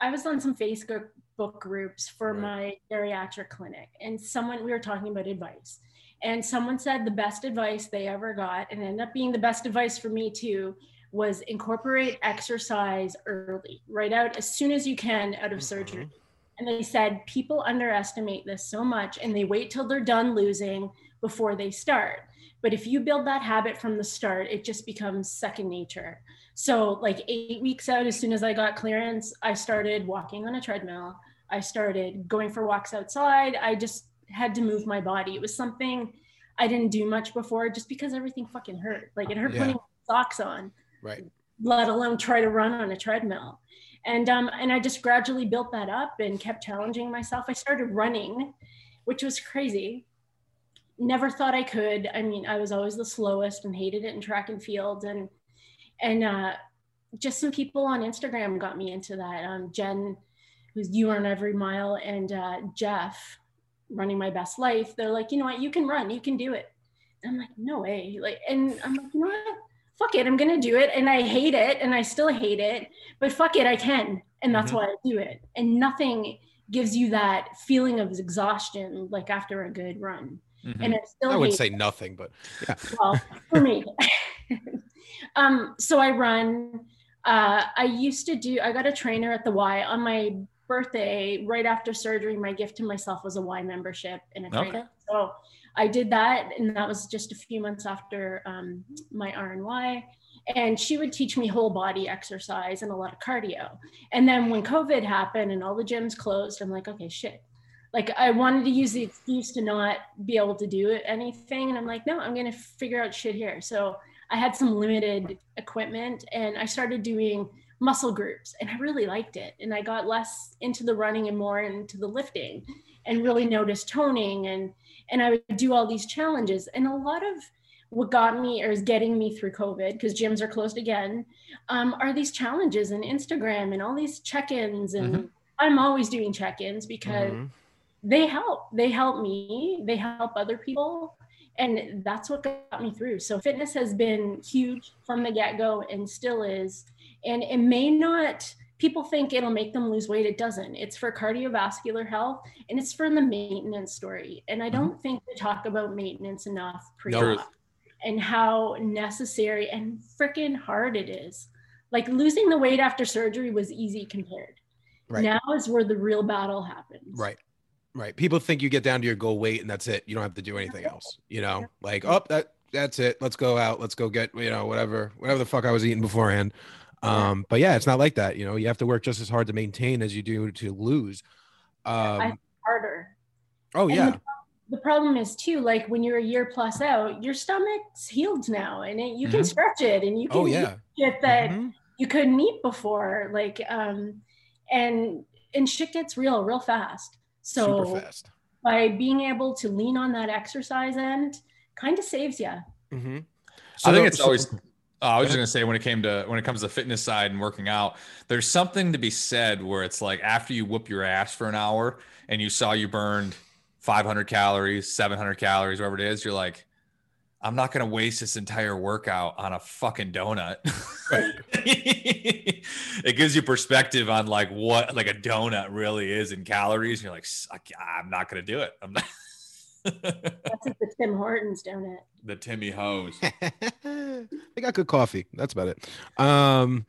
I was on some Facebook book groups for
Right.
my bariatric clinic, and someone we were talking about advice, and someone said the best advice they ever got, and ended up being the best advice for me too, was incorporate exercise early, right out as soon as you can out of surgery. Mm-hmm. And they said people underestimate this so much and they wait till they're done losing before they start. But if you build that habit from the start, it just becomes second nature. So, like eight weeks out, as soon as I got clearance, I started walking on a treadmill. I started going for walks outside. I just had to move my body. It was something I didn't do much before just because everything fucking hurt. Like it hurt
Yeah.
putting socks on
Right.
let alone try to run on a treadmill. And um, and I just gradually built that up and kept challenging myself. I started running, which was crazy. Never thought I could. I mean, I was always the slowest and hated it in track and field. And and uh, just some people on Instagram got me into that. Um, Jen, who's you on every mile, and uh, Jeff, running my best life. They're like, you know what, you can run, you can do it. And I'm like, no way. Like, and I'm like, you know what? Fuck it, I'm gonna do it. And I hate it and I still hate it, but fuck it, I can. And that's
Mhm.
why I do it. And nothing gives you that feeling of exhaustion like after a good run.
Mhm.
And I still
I wouldn't
hate
say nothing, but yeah.
well for me. um, so I run. Uh, I used to do. I got a trainer at the Y on my birthday, right after surgery. My gift to myself was a Y membership and a trainer.
Okay.
So I did that, and that was just a few months after um, my RNY. And she would teach me whole body exercise and a lot of cardio. And then when COVID happened and all the gyms closed, I'm like, okay, shit. Like I wanted to use the excuse to not be able to do anything, and I'm like, no, I'm gonna figure out shit here. So I had some limited equipment, and I started doing muscle groups, and I really liked it. And I got less into the running and more into the lifting, and really noticed toning and and I would do all these challenges. And a lot of what got me or is getting me through COVID, because gyms are closed again, um, are these challenges and Instagram and all these check-ins. And I'm always doing check-ins because
Mhm.
they help. They help me. They help other people. And that's what got me through. So fitness has been huge from the get-go and still is. And it may not people think it'll make them lose weight. It doesn't. It's for cardiovascular health and it's for the maintenance story. And I don't mm-hmm. think we talk about maintenance enough pre
No.
and how necessary and freaking hard it is. Like losing the weight after surgery was easy compared.
Right.
Now is where the real battle happens.
Right. Right. People think you get down to your goal weight and that's it. You don't have to do anything else. You know, like, oh, that that's it. Let's go out. Let's go get, you know, whatever, whatever the fuck I was eating beforehand. Um, but yeah, it's not like that. You know, you have to work just as hard to maintain as you do to lose. Um,
Harder.
oh
And
yeah.
the, the problem is too, like when you're a year plus out, your stomach's healed now, and it, you can
Mhm.
stretch it, and you can
Oh
eat
yeah.
shit that
Mhm.
you couldn't eat before. Like, um, and and shit gets real real fast. So
Super fast.
by being able to lean on that exercise end, kind of saves you.
hmm
I think it's always. Oh, I was just gonna say when it came to when it comes to fitness side and working out, there's something to be said where it's like after you whoop your ass for an hour and you saw you burned 500 calories, 700 calories, whatever it is, you're like, I'm not gonna waste this entire workout on a fucking donut. it gives you perspective on like what like a donut really is in calories. You're like, I'm not gonna do it. I'm not.
That's the Tim Hortons, don't it?
the Timmy Ho's.
they got good coffee. That's about it. Um,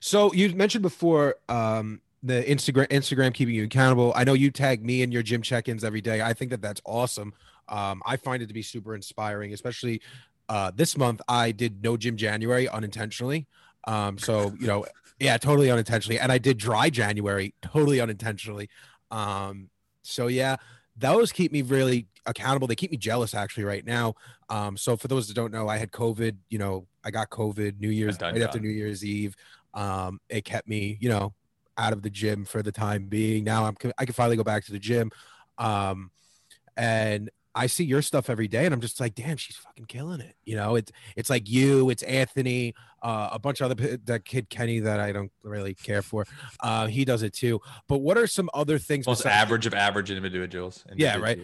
so you mentioned before um, the Instagram Instagram keeping you accountable. I know you tag me in your gym check-ins every day. I think that that's awesome. Um, I find it to be super inspiring, especially uh, this month. I did no gym January unintentionally. Um, so you know, yeah, totally unintentionally, and I did dry January totally unintentionally. Um, so yeah, those keep me really accountable. They keep me jealous actually right now. Um, so for those that don't know, I had COVID. You know, I got COVID New Year's
Dun,
right
dun,
after. New Year's Eve. Um, it kept me, you know, out of the gym for the time being. Now I'm I can finally go back to the gym. Um, and I see your stuff every day, and I'm just like, damn, she's fucking killing it. You know, it's it's like you, it's Anthony, uh, a bunch of other that kid Kenny that I don't really care for. Uh, he does it too. But what are some other things?
Most
besides-
average of average individuals.
Yeah, right.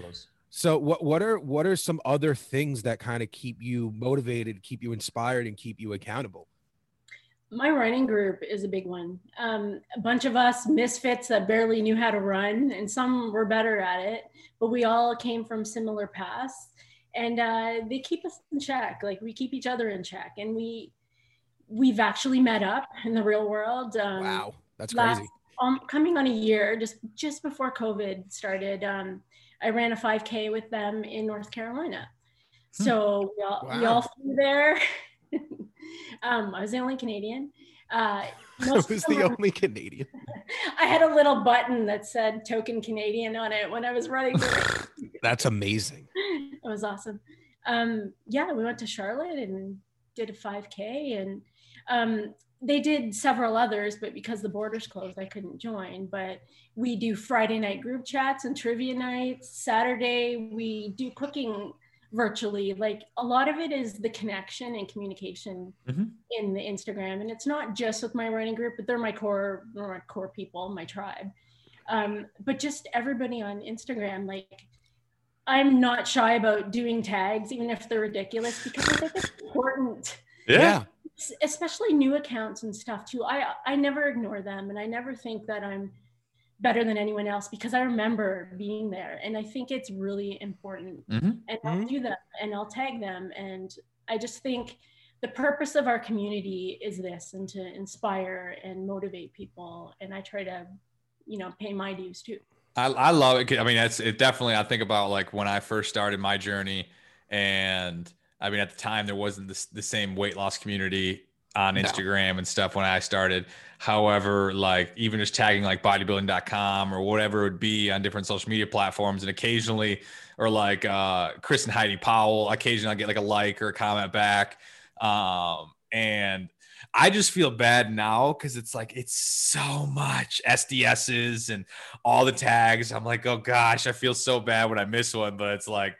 So what what are what are some other things that kind of keep you motivated, keep you inspired, and keep you accountable?
My running group is a big one. Um, a bunch of us misfits that barely knew how to run, and some were better at it, but we all came from similar paths, and uh, they keep us in check. Like we keep each other in check, and we we've actually met up in the real world. Um,
wow, that's
last-
crazy.
um, coming on a year, just just before COVID started, um, I ran a 5K with them in North Carolina. So we all, we all flew there. um, I was the only Canadian. Uh,
I was the only Canadian.
I had a little button that said token Canadian on it when I was running.
That's amazing.
it was awesome. Um, yeah, we went to Charlotte and did a 5K, and um, they did several others, but because the borders closed, I couldn't join. But we do Friday night group chats and trivia nights. Saturday, we do cooking virtually. Like a lot of it is the connection and communication
Mhm.
in the Instagram, and it's not just with my running group, but they're my core, my core people, my tribe. Um, but just everybody on Instagram, like I'm not shy about doing tags, even if they're ridiculous, because I think it's important,
Yeah.
especially new accounts and stuff too. I I never ignore them, and I never think that I'm better than anyone else because I remember being there, and I think it's really important.
Mhm.
And I'll
Mhm.
do them, and I'll tag them, and I just think the purpose of our community is this, and to inspire and motivate people, and I try to, you know, pay my dues too.
I, I love it. I mean, that's it. Definitely, I think about like when I first started my journey, and I mean, at the time there wasn't this, the same weight loss community on
No.
Instagram and stuff when I started. However, like even just tagging like bodybuilding.com or whatever it would be on different social media platforms, and occasionally, or like uh, Chris and Heidi Powell, occasionally I get like a like or a comment back, um, and I just feel bad now because it's like it's so much SDSs and all the tags. I'm like, oh gosh, I feel so bad when I miss one, but it's like,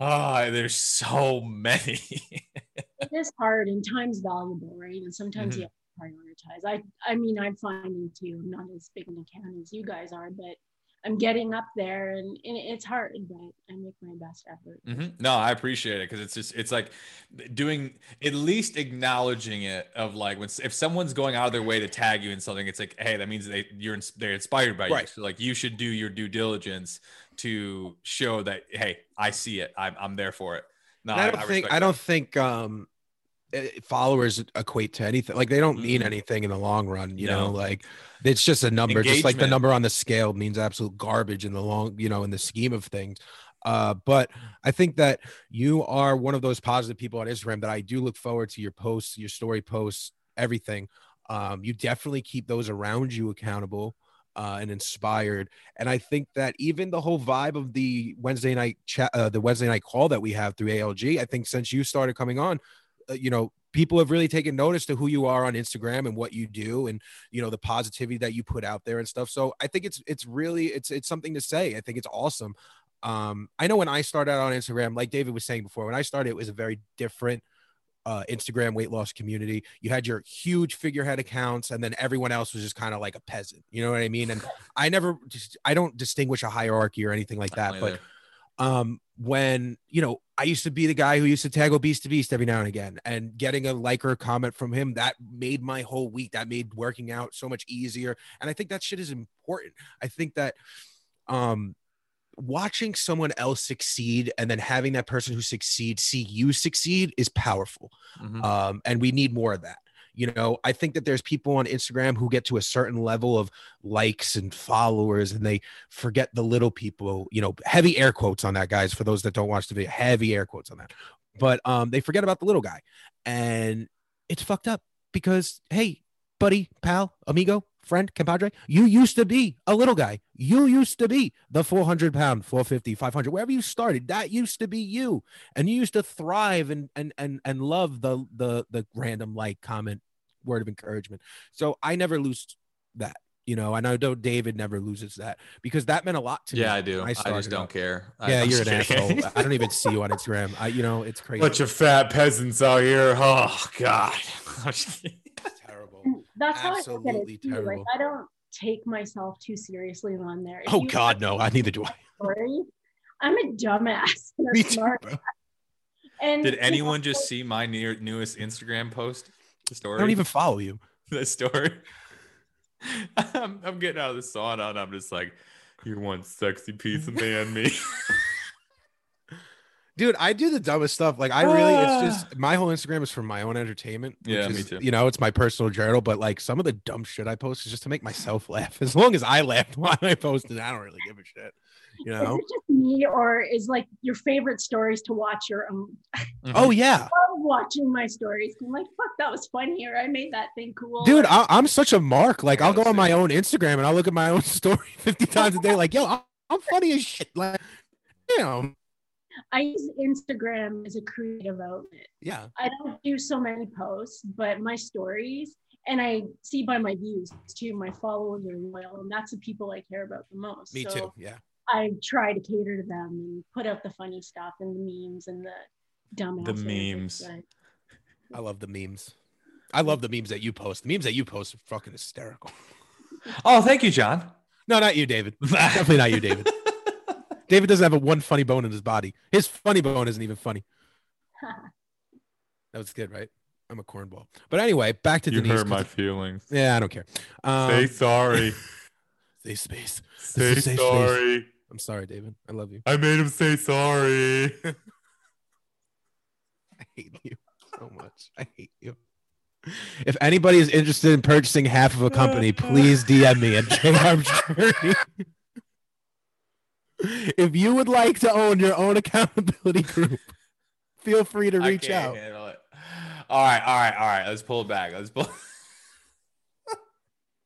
oh, there's so many.
it is hard and time's valuable, right? And sometimes
Mhm.
you have to prioritize. I I mean, I'm finding too, I'm not as big an account as you guys are, but I'm getting up there and, and it's hard, but I make my best effort.
Mhm. No, I appreciate it because it's just it's like doing at least acknowledging it of like when if someone's going out of their way to tag you in something, it's like hey, that means they you're they're inspired by you. So like you should do your due diligence to show that hey, I see it, I'm I'm there for it. No,
I don't think I don't think um followers equate to anything. Like they don't mean anything in the long run, you
No.
know, like it's just a number, just like the number on the scale means absolute garbage in the long, you know, in the scheme of things. Uh, but I think that you are one of those positive people on Instagram that I do look forward to your posts, your story posts, everything. Um, you definitely keep those around you accountable uh, and inspired. And I think that even the whole vibe of the Wednesday night chat, uh, the Wednesday night call that we have through ALG, I think since you started coming on, you know, people have really taken notice to who you are on Instagram and what you do, and you know the positivity that you put out there and stuff. So I think it's it's really it's it's something to say. I think it's awesome. Um, I know when I started out on Instagram, like David was saying before, when I started, it was a very different uh, Instagram weight loss community. You had your huge figurehead accounts, and then everyone else was just kind of like a peasant. You know what I mean? And I never, just, I don't distinguish a hierarchy or anything like that. But um, when you know, I used to be the guy who used to tag obese to beast every now and again, and getting a like or a comment from him that made my whole week. That made working out so much easier. And I think that shit is important. I think that um watching someone else succeed and then having that person who succeeds see you succeed is powerful
Mhm.
um, and we need more of that you know i think that there's people on instagram who get to a certain level of likes and followers and they forget the little people you know heavy air quotes on that guys for those that don't watch the video heavy air quotes on that. But um, they forget about the little guy and it's fucked up because hey buddy pal amigo friend compadre you used to be a little guy. You used to be the 400 pound 450 500 wherever you started that used to be you. And you used to thrive and and and, and love the the the random like comment word of encouragement so i never lose that you know and i know david never loses that because that meant a lot to me
Yeah, I do.
when
I, just don't
out.
care. I-
yeah
I'm
you're an
kidding.
asshole i don't even see you on instagram i you know it's crazy
Bunch of fat peasants out here. Oh God. I'm just kidding.
It's terrible mm,
That's how I look at it too. Like. I don't take myself too seriously on there. If
oh god no i neither do i
story, I'm a dumbass and
me
a
too
smart.
bro.
And
Did
you know,
anyone just see my near, newest Instagram post? The story.
I don't even follow you.
the story. I'm, I'm getting out of the sauna and I'm just like, you're one sexy piece of man, me.
Dude, I do the dumbest stuff. Like I really, it's ah. just my whole Instagram is for my own entertainment.
Yeah, me too.
You know, it's my personal journal, but like some of the dumb shit I post is just to make myself laugh. As long as I laugh while I post it, I don't really give a shit. You
Is it just me, or is like your favorite stories to watch your own? Mm-hmm.
Oh yeah,
I love watching my stories. I'm like, fuck, that was funny, or I made that thing cool.
dude, I, I'm such a mark. Like I'll go on my own Instagram and I'll look at my own story 50 times a day. Like, yo, I'm, I'm funny as shit. Like, you know,
I use Instagram as a creative outlet.
yeah.
I don't do so many posts, but my stories, and I see by my views too, my followers are loyal, and that's the people I care about the most.
Me
So
too. Yeah.
I try to cater to them and put out the funny stuff and the memes and the dumb
The memes.
I love the memes. I love the memes that you post. The memes that you post are fucking hysterical.
Oh, thank you, John.
No, not you, David. Definitely not you, David. David doesn't have a one funny bone in his body. His funny bone isn't even funny. That was good, right? I'm a cornball. But anyway, back to
You
Denise.
hurt
'cause-
my feelings.
Yeah, I don't care. Um,
Say sorry.
say space.
Say
is a safe space.
Sorry.
I'm sorry, David. I love you.
I made him say sorry.
I hate you so much. I hate you. If anybody is interested in purchasing half of a company, please DM me at JR Journey. if you would like to own your own accountability group, feel free to
I
reach
can't
out.
handle it. All right, all right, all right. Let's pull it back. Let's pull.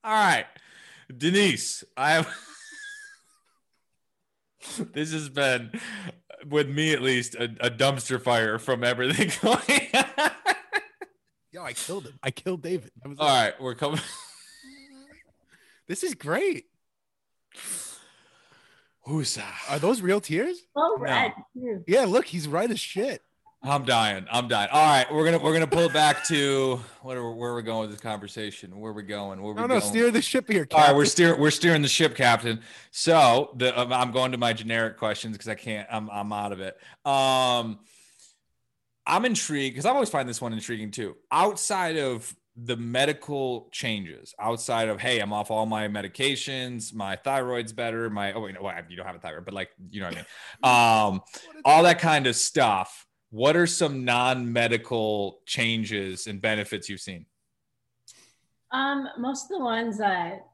all right, Denise. I have. this has been, with me at least, a, a dumpster fire from everything going. on.
Yo, I killed him. I killed David. That was
all right, we're coming.
This is great.
Who's that?
Are those real tears?
Oh,
No.
red. too.
Yeah, look, he's right as shit.
I'm dying. I'm dying. All right, we're gonna we're gonna pull back to what are, where are we going with this conversation? Where are we going? Where we
No, no,
going?
steer the ship here.
All right, we're
Captain.
steering we're steering the ship, Captain. So the um, I'm going to my generic questions because I can't. I'm I'm out of it. Um, I'm intrigued because I've always find this one intriguing too. Outside of the medical changes, outside of hey, I'm off all my medications, my thyroid's better, my oh wait, no, well, you don't have a thyroid, but like you know what I mean. Um, all that kind of stuff. What are some non-medical changes and benefits you've seen?
Um, most of the ones that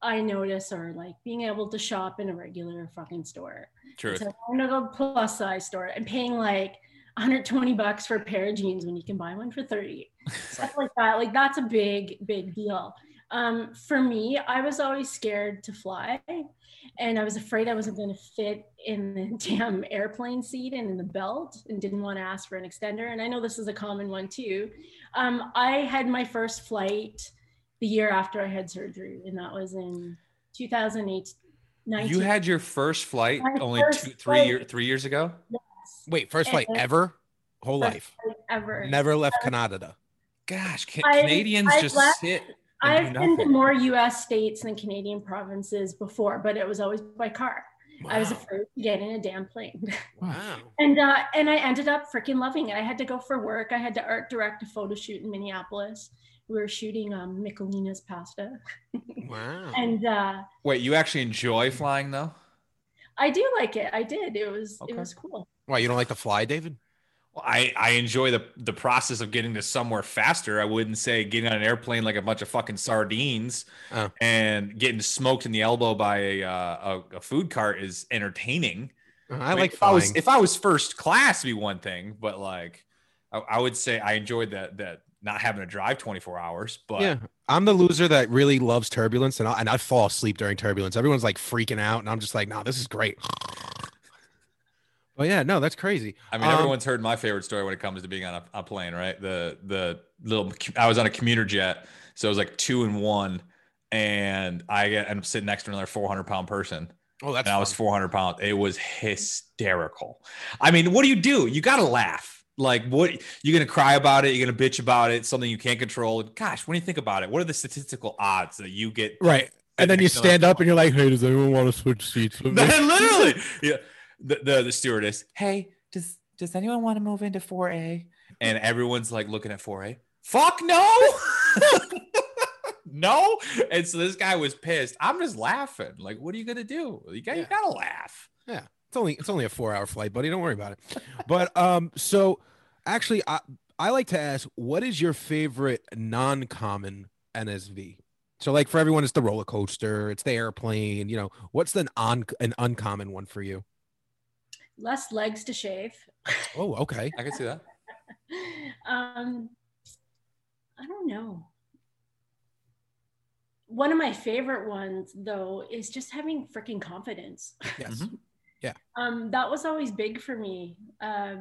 I notice are like being able to shop in a regular fucking store.
Truth.
So I'm gonna go plus size store and paying like 120 bucks for a pair of jeans when you can buy one for 30. Stuff like that. Like that's a big, big deal. Um, for me, I was always scared to fly and I was afraid I wasn't going to fit in the damn airplane seat and in the belt and didn't want to ask for an extender. And I know this is a common one too. Um, I had my first flight the year after I had surgery, and that was in 2008. 19.
You had your first flight
My
only
first
two, three
flight.
year, three years ago.
Wait, first flight
And-
ever? Whole life.
ever.
Never left Canada.
Gosh, can,
I-
Canadians
I
just
left-
sit. And
I've been to more US states than Canadian provinces before, but it was always by car. I was afraid to get in a damn plane.
Wow.
and uh, and I ended up freaking loving it. I had to go for work. I had to art direct a photo shoot in Minneapolis. We were shooting um, Michelina's pasta.
Wow.
And uh,
Wait, you actually enjoy flying though?
I do like it. I did. It was
Okay.
it was cool.
Why you don't like to fly, David?
I, I enjoy the the process of getting to somewhere faster. I wouldn't say getting on an airplane like a bunch of fucking sardines
Oh.
and getting smoked in the elbow by a uh, a, a food cart is entertaining.
Uh, I
mean,
like
if I was if I was first class, be one thing, but like I, I would say I enjoyed that that not having to drive 24 hours. But
yeah, I'm the loser that really loves turbulence, and I and I fall asleep during turbulence. Everyone's like freaking out, and I'm just like, no, this is great. But yeah, no, that's crazy.
I mean,
Um,
everyone's heard my favorite story when it comes to being on a, a plane, right? The the little I was on a commuter jet, so it was like two and one, and I get I'm sitting next to another 400 pound person,
Oh, that's
and I was 400 pounds. It was hysterical. I mean, what do you do? You got to laugh. Like, what you're gonna cry about it? You're gonna bitch about it? Something you can't control? Gosh, when you think about it, what are the statistical odds that you get
right. And then you stand up and you're like, hey, does anyone want to switch seats with me?
literally yeah the, the the stewardess hey does does anyone want to move into 4a and everyone's like looking at 4a Fuck no. no. And so this guy was pissed. I'm just laughing. Like, what are you gonna do? You got you
Yeah.
gotta laugh. Yeah.
It's only it's only a four hour flight, buddy. Don't worry about it. But um, so actually, I I like to ask, what is your favorite non common NSV? So like for everyone, it's the roller coaster, it's the airplane. You know, what's the an uncommon one for you?
Less legs to shave.
Oh, okay.
I can see that.
um, I don't know. One of my favorite ones, though, is just having freaking confidence.
Yes.
Mhm.
um, that was always big for me. Uh,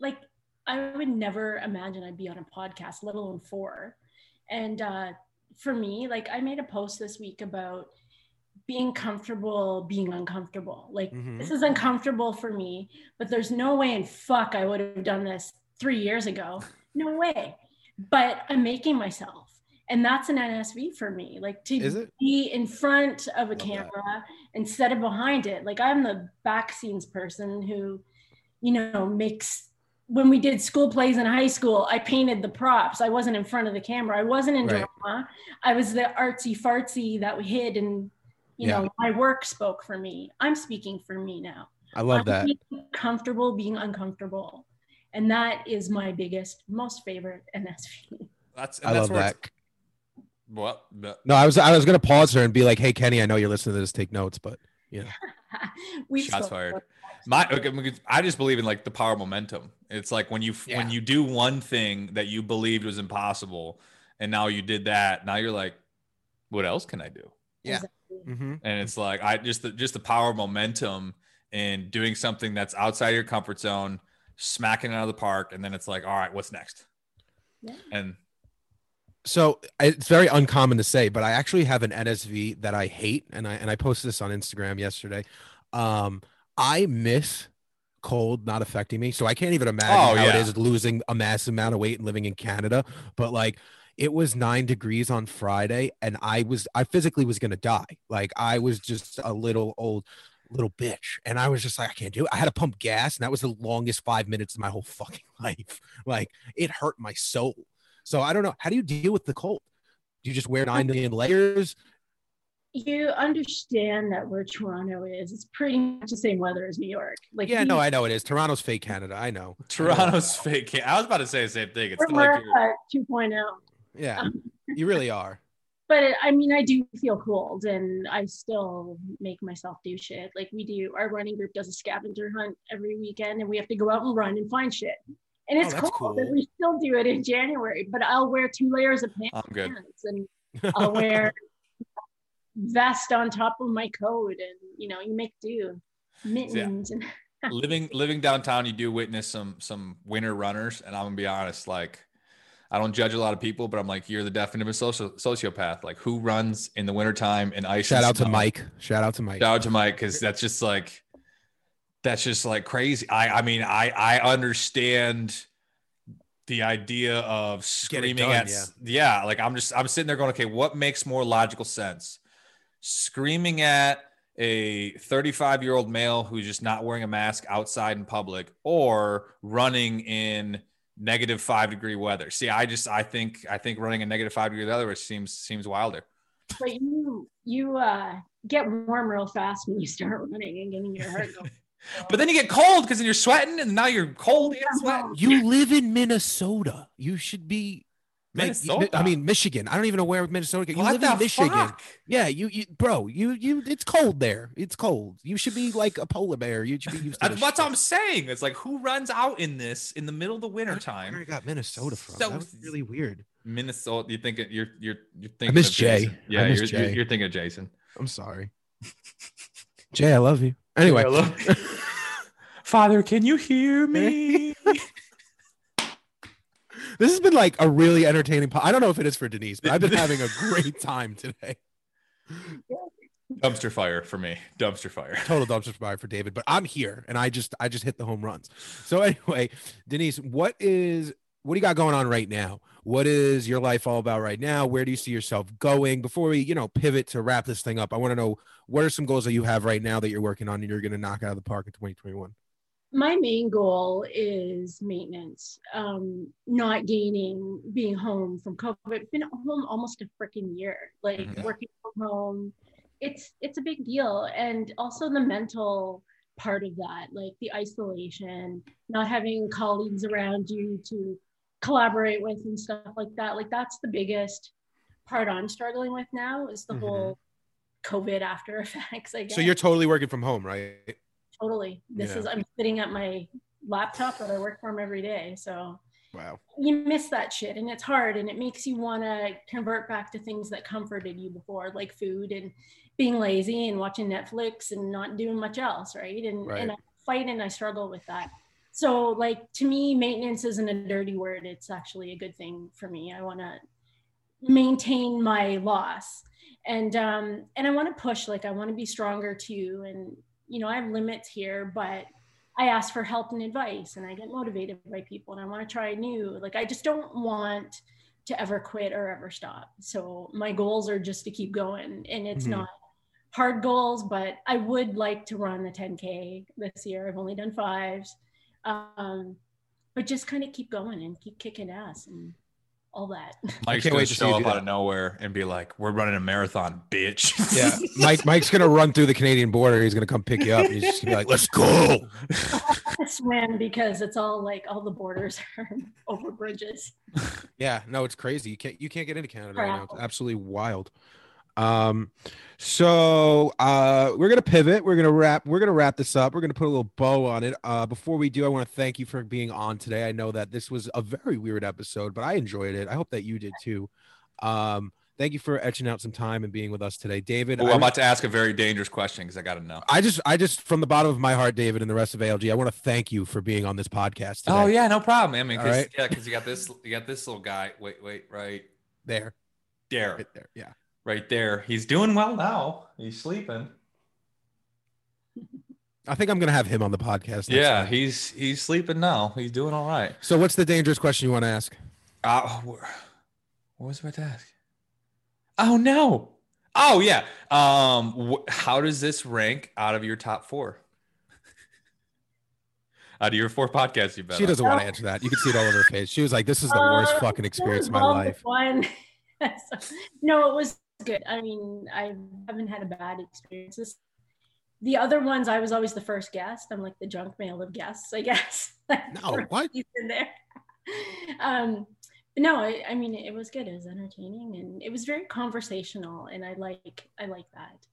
like, I would never imagine I'd be on a podcast, let alone four. And uh, for me, like, I made a post this week about being comfortable being uncomfortable. Like,
Mhm.
this is uncomfortable for me, but there's no way in fuck I would have done this three years ago. No way. But I'm making myself. And that's an NSV for me. Like to be in front of a
Love that.
camera instead of behind it. Like I'm the back scenes person who, you know, makes when we did school plays in high school, I painted the props. I wasn't in front of the camera. I wasn't in
Right.
drama. I was the artsy fartsy that we hid and you
Yeah.
know, my work spoke for me. I'm speaking for me now.
I love
I'm
that.
being comfortable being uncomfortable. And that is my biggest, most favorite NSV.
That's and
I
that's
love
where
that.
it's- What?
No, I was I was gonna pause her and be like, "Hey, Kenny, I know you're listening to this. Take notes." But yeah,
we
Shots fired. My, okay, I just believe in like the power of momentum. It's like when you when you do one thing that you believed was impossible, and now you did that. Now you're like, what else can I do?
Yeah. Mhm.
And it's like I just the just the power of momentum and doing something that's outside your comfort zone, smacking it out of the park, and then it's like, all right, what's next?
Yeah.
And
so it's very uncommon to say, but I actually have an NSV that I hate, and I and I posted this on Instagram yesterday. Um, I miss cold not affecting me, so I can't even imagine
Oh,
how it
yeah.
is losing a massive amount of weight and living in Canada. But like, it was nine degrees on Friday, and I was I physically was gonna die. Like I was just a little old little bitch, and I was just like, I can't do it. I had to pump gas, and that was the longest five minutes of my whole fucking life. Like it hurt my soul. So I don't know. How do you deal with the cold? Do you just wear nine million layers?
You understand that where Toronto is, it's pretty much the same weather as New York. Like
Yeah,
we-
no, I know it is. Toronto's fake Canada. I know.
Toronto's fake. I was about to say the same thing. It's
we're
still like you're-
2.0.
Yeah, um, you really are.
But it, I mean, I do feel cold and I still make myself do shit. Like we do, our running group does a scavenger hunt every weekend and we have to go out and run and find shit. And
Oh,
it's
that's
cold
cool.
and we still do it in January, but I'll wear two layers of pants, and I'll wear vest on top of my coat and, you know, you make do mittens and
living living downtown you do witness some some winter runners and i'm gonna be honest like i don't judge a lot of people but i'm like you're the definitive soci- sociopath like who runs in the wintertime in ice
Shout
and
out to? Mike. Shout out to Mike.
shout out to mike because that's just like that's just like crazy i i mean i i understand the idea of screaming
done,
at s- yeah like i'm just i'm sitting there going okay what makes more logical sense screaming at a 35 year old male who's just not wearing a mask outside in public or running in negative five degree weather see i just i think i think running a negative five degree weather seems seems wilder
but you you uh get warm real fast when you start running and getting your heart going.
but then you get cold because then you're sweating and now you're cold and sweating
You live in Minnesota. You should be like,
Minnesota?
I mean, Michigan. I don't even know where Minnesota. You
what
live in Michigan.
fuck?
Yeah, you, you, bro. You, you. It's cold there. It's cold. You should be like a polar bear. You should be used to.
That's what. I'm saying. It's like who runs out in this in the middle of the winter
Where
time?
I got Minnesota from.
So-
that was really weird.
Minnesota. You think you're you're you're thinking
miss
of
Jay.
Jason.
I
Yeah,
miss
you're,
Jay.
You're, you're thinking of Jason.
I'm sorry. Jay, I love you. Anyway,
Father, can you hear me?
this has been like a really entertaining. Po- I don't know if it is for Denise, but I've been having a great time today.
Dumpster fire for me. Dumpster fire.
Total dumpster fire for David, but I'm here and I just I just hit the home runs. So anyway, Denise, what is what do you got going on right now? What is your life all about right now? Where do you see yourself going? Before we, you know, pivot to wrap this thing up, I want to know what are some goals that you have right now that you're working on and you're going to knock out of the park in 2021.
My main goal is maintenance, um, not gaining, being home from COVID. I've been home almost a freaking year, like
Mhm.
working from home. It's it's a big deal, and also the mental part of that, like the isolation, not having colleagues around you to collaborate with and stuff like that. Like that's the biggest part I'm struggling with now is the
Mhm.
whole COVID after effects. I guess
So you're totally working from home, right?
Totally. This
Yeah.
is I'm sitting at my laptop that I work from every day. So
Wow.
you miss that shit and it's hard and it makes you want to convert back to things that comforted you before, like food and being lazy and watching Netflix and not doing much else, right? And
Right.
and I fight and I struggle with that. So like to me, maintenance isn't a dirty word. It's actually a good thing for me. I want to maintain my loss and um and i want to push like i want to be stronger too and you know i have limits here but i ask for help and advice and i get motivated by people and i want to try new. Like i just don't want to ever quit or ever stop. So my goals are just to keep going and it's
Mhm.
not hard goals but i would like to run the 10k this year. I've only done fives. Um but just kind of keep going and keep kicking ass and all that
Mike's
can't
gonna
wait to
show up out of nowhere and be like, "We're running a marathon, bitch."
Yeah, Mike. Mike's gonna run through the Canadian border. He's gonna come pick you up. He's just gonna be like, "Let's go."
to swim because it's all like all the borders are over bridges.
Yeah, no, it's crazy. You can't you can't get into Canada right now. It's absolutely wild. Um, so uh, we're gonna pivot. We're gonna wrap. We're gonna wrap this up. We're gonna put a little bow on it. Uh, before we do, I want to thank you for being on today. I know that this was a very weird episode, but I enjoyed it. I hope that you did too. Um, thank you for etching out some time and being with us today, David. I
I'm about to ask a very dangerous question because I got to know.
I just, I just, from the bottom of my heart, David, and the rest of ALG, I want to thank you for being on this podcast. Today.
Oh yeah, no problem. I mean, 'cause-
right.
yeah, because you got this, you got this little guy. Wait, wait, right
there,
there,
right there. Yeah.
Right there. He's doing well now. He's sleeping.
I think I'm gonna have him on the podcast. next
Yeah,
time.
he's he's sleeping now. He's doing all right.
So, what's the dangerous question you want to ask?
Uh, what was I about to ask? Oh no. Oh yeah. Um, wh- how does this rank out of your top four? out of your four podcasts you've been
She
on?
doesn't want to answer that. You can see it all over her face. She was like, "This is the worst
Uh,
fucking experience of my life."
One. no, it was good. I mean, I haven't had a bad experiences. The other ones, I was always the first guest. I'm like the junk mail of guests, I guess.
No, what?
He's in there. Um, no, I, I mean, it was good. It was entertaining and it was very conversational, and I like, I like that.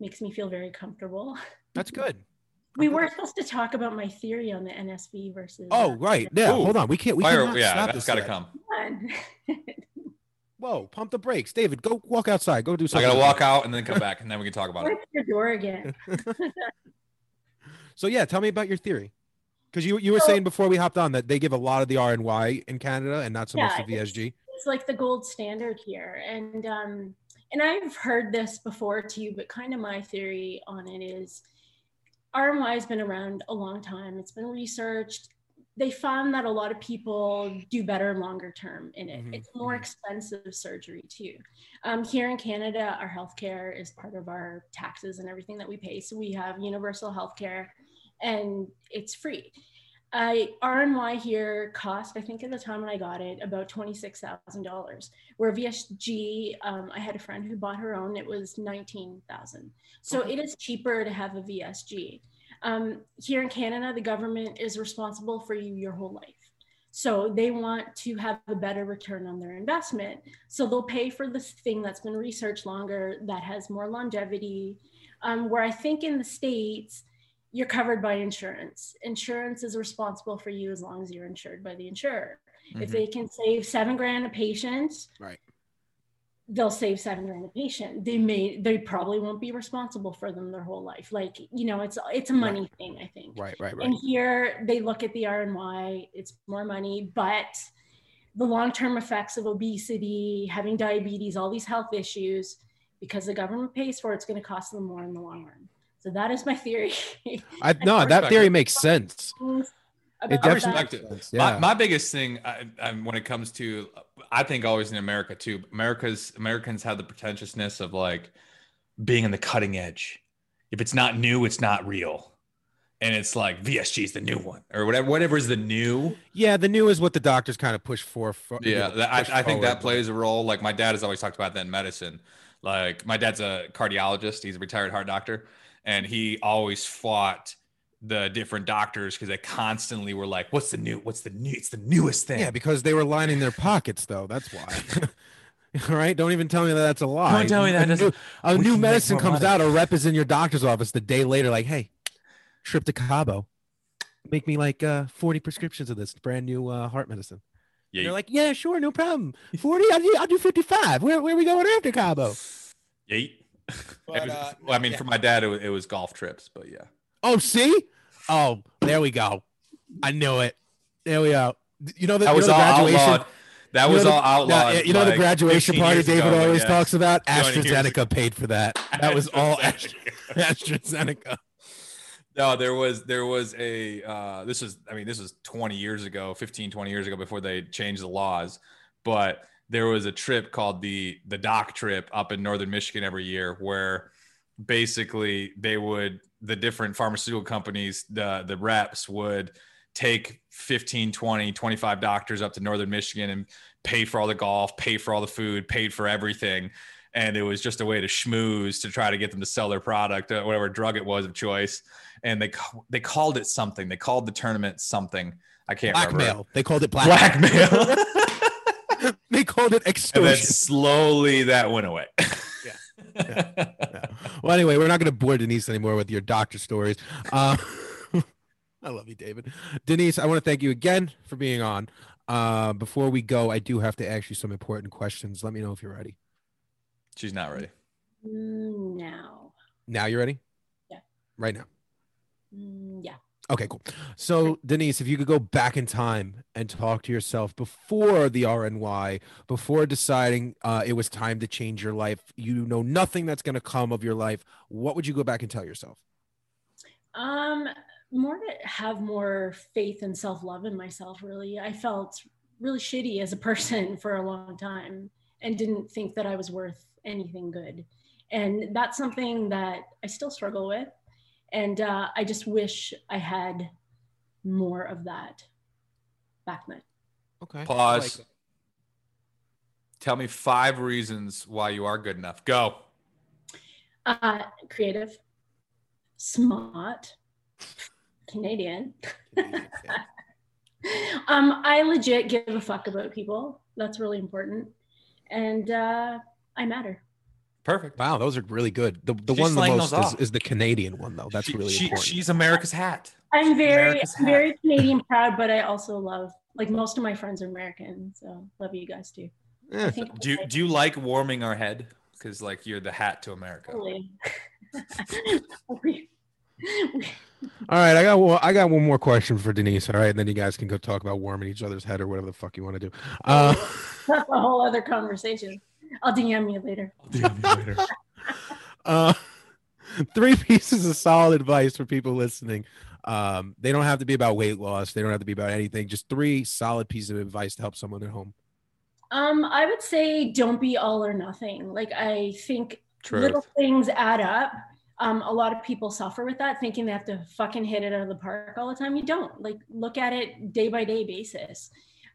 Makes me feel very comfortable.
That's good.
We were supposed to talk about my theory on the NSV versus.
Oh, right. Yeah.
Ooh.
Hold on. We can't. We
Fire,
cannot
yeah,
stop
that's
this
got to
yet.
come.
Fun.
Whoa! Pump the brakes, David. Go walk outside. Go do something.
I got to walk out and then come back, and then we can talk about it.
Your door again?
So yeah, tell me about your theory. Because you you were
So-
saying before we hopped on that they give a lot of the RNY in Canada and not so much the VSG.
it's like the gold standard here and um and i've heard this before too but kind of my theory on it is RNY has been around a long time it's been researched they found that a lot of people do better longer term in it
Mhm,
it's more
mhm.
expensive surgery too um, here in canada our healthcare is part of our taxes and everything that we pay so we have universal healthcare and it's free I RNY here cost, I think at the time when I got it, about twenty-six thousand dollars. Where VSG, um, I had a friend who bought her own, it was nineteen thousand. So it is cheaper to have a VSG. Um, here in Canada, the government is responsible for you your whole life. So they want to have a better return on their investment. So they'll pay for the thing that's been researched longer, that has more longevity. Um, where I think in the States, you're covered by insurance. Insurance is responsible for you as long as you're insured by the insurer. If
Mhm.
they can save seven grand a patient,
Right.
They'll save seven grand a patient. They may, they probably won't be responsible for them their whole life. Like, you know, it's it's a money thing, I think.
Right. Right. Right.
And here they look at the RNY, it's more money, but the long-term effects of obesity, having diabetes, all these health issues, because the government pays for it, it's going to cost them more in the long run. So that is my theory.
I no, that theory makes sense. It definitely
respect it.
makes sense.
My,
Yeah.
my biggest thing I, I, when it comes to, I think always in America too. America's Americans have the pretentiousness of like being in the cutting edge. If it's not new, it's not real. and it's like VSG is the new one or whatever. Whatever is the new.
Yeah, the new is what the doctors kind of push for. for you
Yeah,
know,
that, I,
push
I think that plays a role. Like my dad has always talked about that in medicine. Like my dad's a cardiologist; he's a retired heart doctor, and he always fought the different doctors because they constantly were like, "What's the new? What's the new? It's the newest thing."
Yeah, because they were lining their pockets, though. That's why. All right, don't even tell me that that's a lie.
Don't tell me that
A new, a new medicine comes
money.
out. A rep is in your doctor's office the day later, like, "Hey, trip to Cabo, make me like uh, forty prescriptions of this brand new uh, heart medicine."
yeah,
You're like, "Yeah, sure, no problem. Forty, I'll do, I'll do fifty-five. Where, where are we going after Cabo?"
yeah.
But,
was-
uh,
well, I mean,
yeah.
for my dad, it was, it was golf trips, but yeah.
Oh, see? Oh, there we go. I knew it. There we go. You know
That
you
was
know
all
graduation.
outlawed. That
you know
was
the-
all outlawed.
Yeah, you know the graduation party David
ago,
always talks about?
20 years
AstraZeneca paid for that. That was all Astra- AstraZeneca.
No, there was there was a uh, this is I mean this was 20 years ago, 15 20 years ago before they changed the laws, but there was a trip called the the dock trip up in northern Michigan every year where basically they would the different pharmaceutical companies the the reps would take 15 20 25 doctors up to northern Michigan and pay for all the golf, pay for all the food, paid for everything and it was just a way to schmooze to try to get them to sell their product, uh, whatever drug it was of choice. And they they called it something. They called the tournament something. I can't
Blackmail.
remember.
They called it blackmail.
Blackmail.
they called it extortion
and then slowly that went away.
Yeah. Well, anyway, we're not going to bore Denise anymore with your doctor stories. Uh, I love you, David. Denise, I want to thank you again for being on. Uh, before we go, I do have to ask you some important questions. Let me know if you're ready.
She's not ready.
Mm, now.
Now you're ready?
Yeah.
Right now.
Mm, yeah.
Okay, cool. So, Denise, if you could go back in time and talk to yourself before the RNY, before deciding uh, it was time to change your life, you know nothing that's going to come of your life. What would you go back and tell yourself?
Um, more to have more faith and self love in myself, really. I felt really shitty as a person for a long time and didn't think that I was worth anything good. And that's something that I still struggle with. And uh, I just wish I had more of that back then.
Okay.
Pause. Tell me five reasons why you are good enough. Go.
Uh, creative, smart, Canadian. um, I legit give a fuck about people. That's really important. And uh, I matter.
Perfect.
Wow, those are really good. The, the
She's
one the most is, is the Canadian one though. That's
She-
really
she-
important.
She's America's hat.
I'm very,
America's
I'm
hat.
very Canadian proud, but I also love, like most of my friends are American. So love you guys too. I think
Do you, do you like warming our head? Because like you're the hat to America.
totally. We- we-
All right, I got one, I got one more question for Denise. All right, and then you guys can go talk about warming each other's head or whatever the fuck you want to do. Uh,
That's a whole other conversation. I'll DM you later.
uh, three pieces of solid advice for people listening. Um, they don't have to be about weight loss. They don't have to be about anything. Just three solid pieces of advice to help someone at home.
Um, I would say don't be all or nothing. Like I think
Truth.
little things add up. Um, a lot of people suffer with that, thinking they have to fucking hit it out of the park all the time. You don't. Like look at it day by day basis.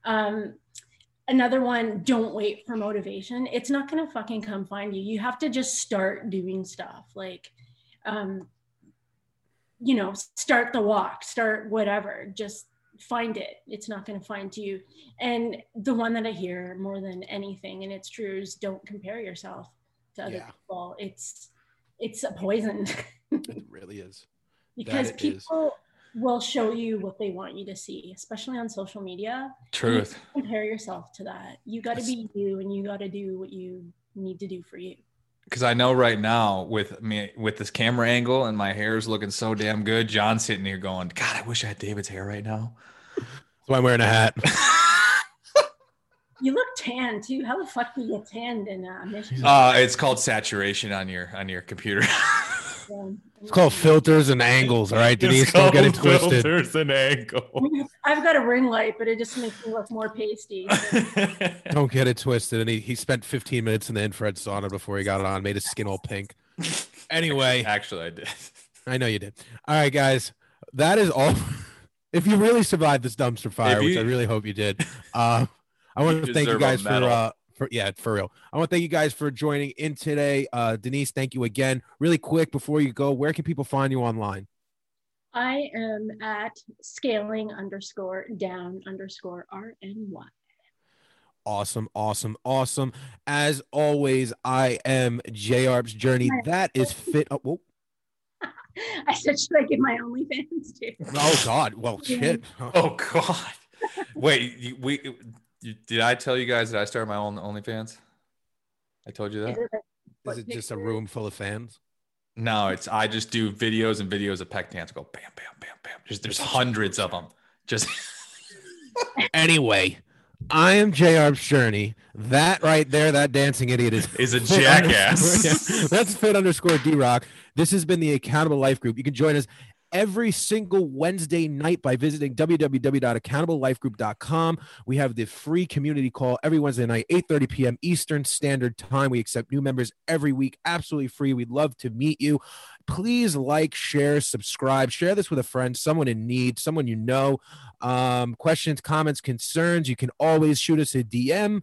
Um, another one, don't wait for motivation. It's not gonna fucking come find you. You have to just start doing stuff. Like, um, you know, start the walk, start whatever. Just find it. It's not gonna find you. And the one that I hear more than anything, and it's true, is don't compare yourself to other
Yeah.
people. It's it's a poison
It really is.
because
it is.
People will show you what they want you to see, especially on social media.
Truth.
Compare yourself to that. You got to be you, and you got to do what you need to do for you.
Because I know right now with me with this camera angle and my hair is looking so damn good, John's sitting here going, God, I wish I had David's hair right now.
That's why I'm wearing a hat.
You look tan too. How the fuck do you get tanned in uh, Michigan?
Uh, it's called saturation on your on your computer.
It's called filters and angles. All right, Denise, don't get it twisted.
Filters and angle.
I've got a ring light, but it just makes me look more pasty.
Don't get it twisted. And he, he spent 15 minutes in the infrared sauna before he got it on, made his skin all pink. Anyway,
Actually, I did.
I know you did. All right, guys. that is all. if you really survived this dumpster fire,
If
which I really hope you did, uh, I want to thank you guys for uh, for yeah, for real. I want to thank you guys for joining in today. Uh, Denise, thank you again. Really quick before you go, where can people find you online?
I am at scaling underscore down underscore RNY.
Awesome, awesome, awesome. As always, I am JARP's journey. That is fit. Oh, whoa.
I said, should I give my OnlyFans too?
oh God. Well, shit.
Oh God! Wait, we you, did I tell you guys that I started my own OnlyFans? I told you that.
Is it a-
Is it just a room full of fans?
No, it's I just do videos and videos of pec dance. Go bam, bam, bam, bam. Just there's hundreds of them. Just
Anyway, I am JARP's journey. That right there, that dancing idiot is
is a jackass.
underscore- yeah, that's fit underscore D Rock. This has been the Accountable Life Group. You can join us every single Wednesday night by visiting www.accountable.lifegroup.com. We have the free community call every Wednesday night, 8:30 p.m. Eastern Standard Time. We accept new members every week, absolutely free. We'd love to meet you. Please like, share, subscribe, share this with a friend, someone in need, someone you know. Um, questions, comments, concerns, you can always shoot us a DM.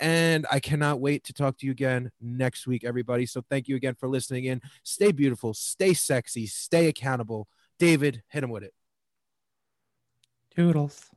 And I cannot wait to talk to you again next week, everybody. So thank you again for listening in. Stay beautiful, stay sexy, stay accountable. David, hit him with it.
Toodles.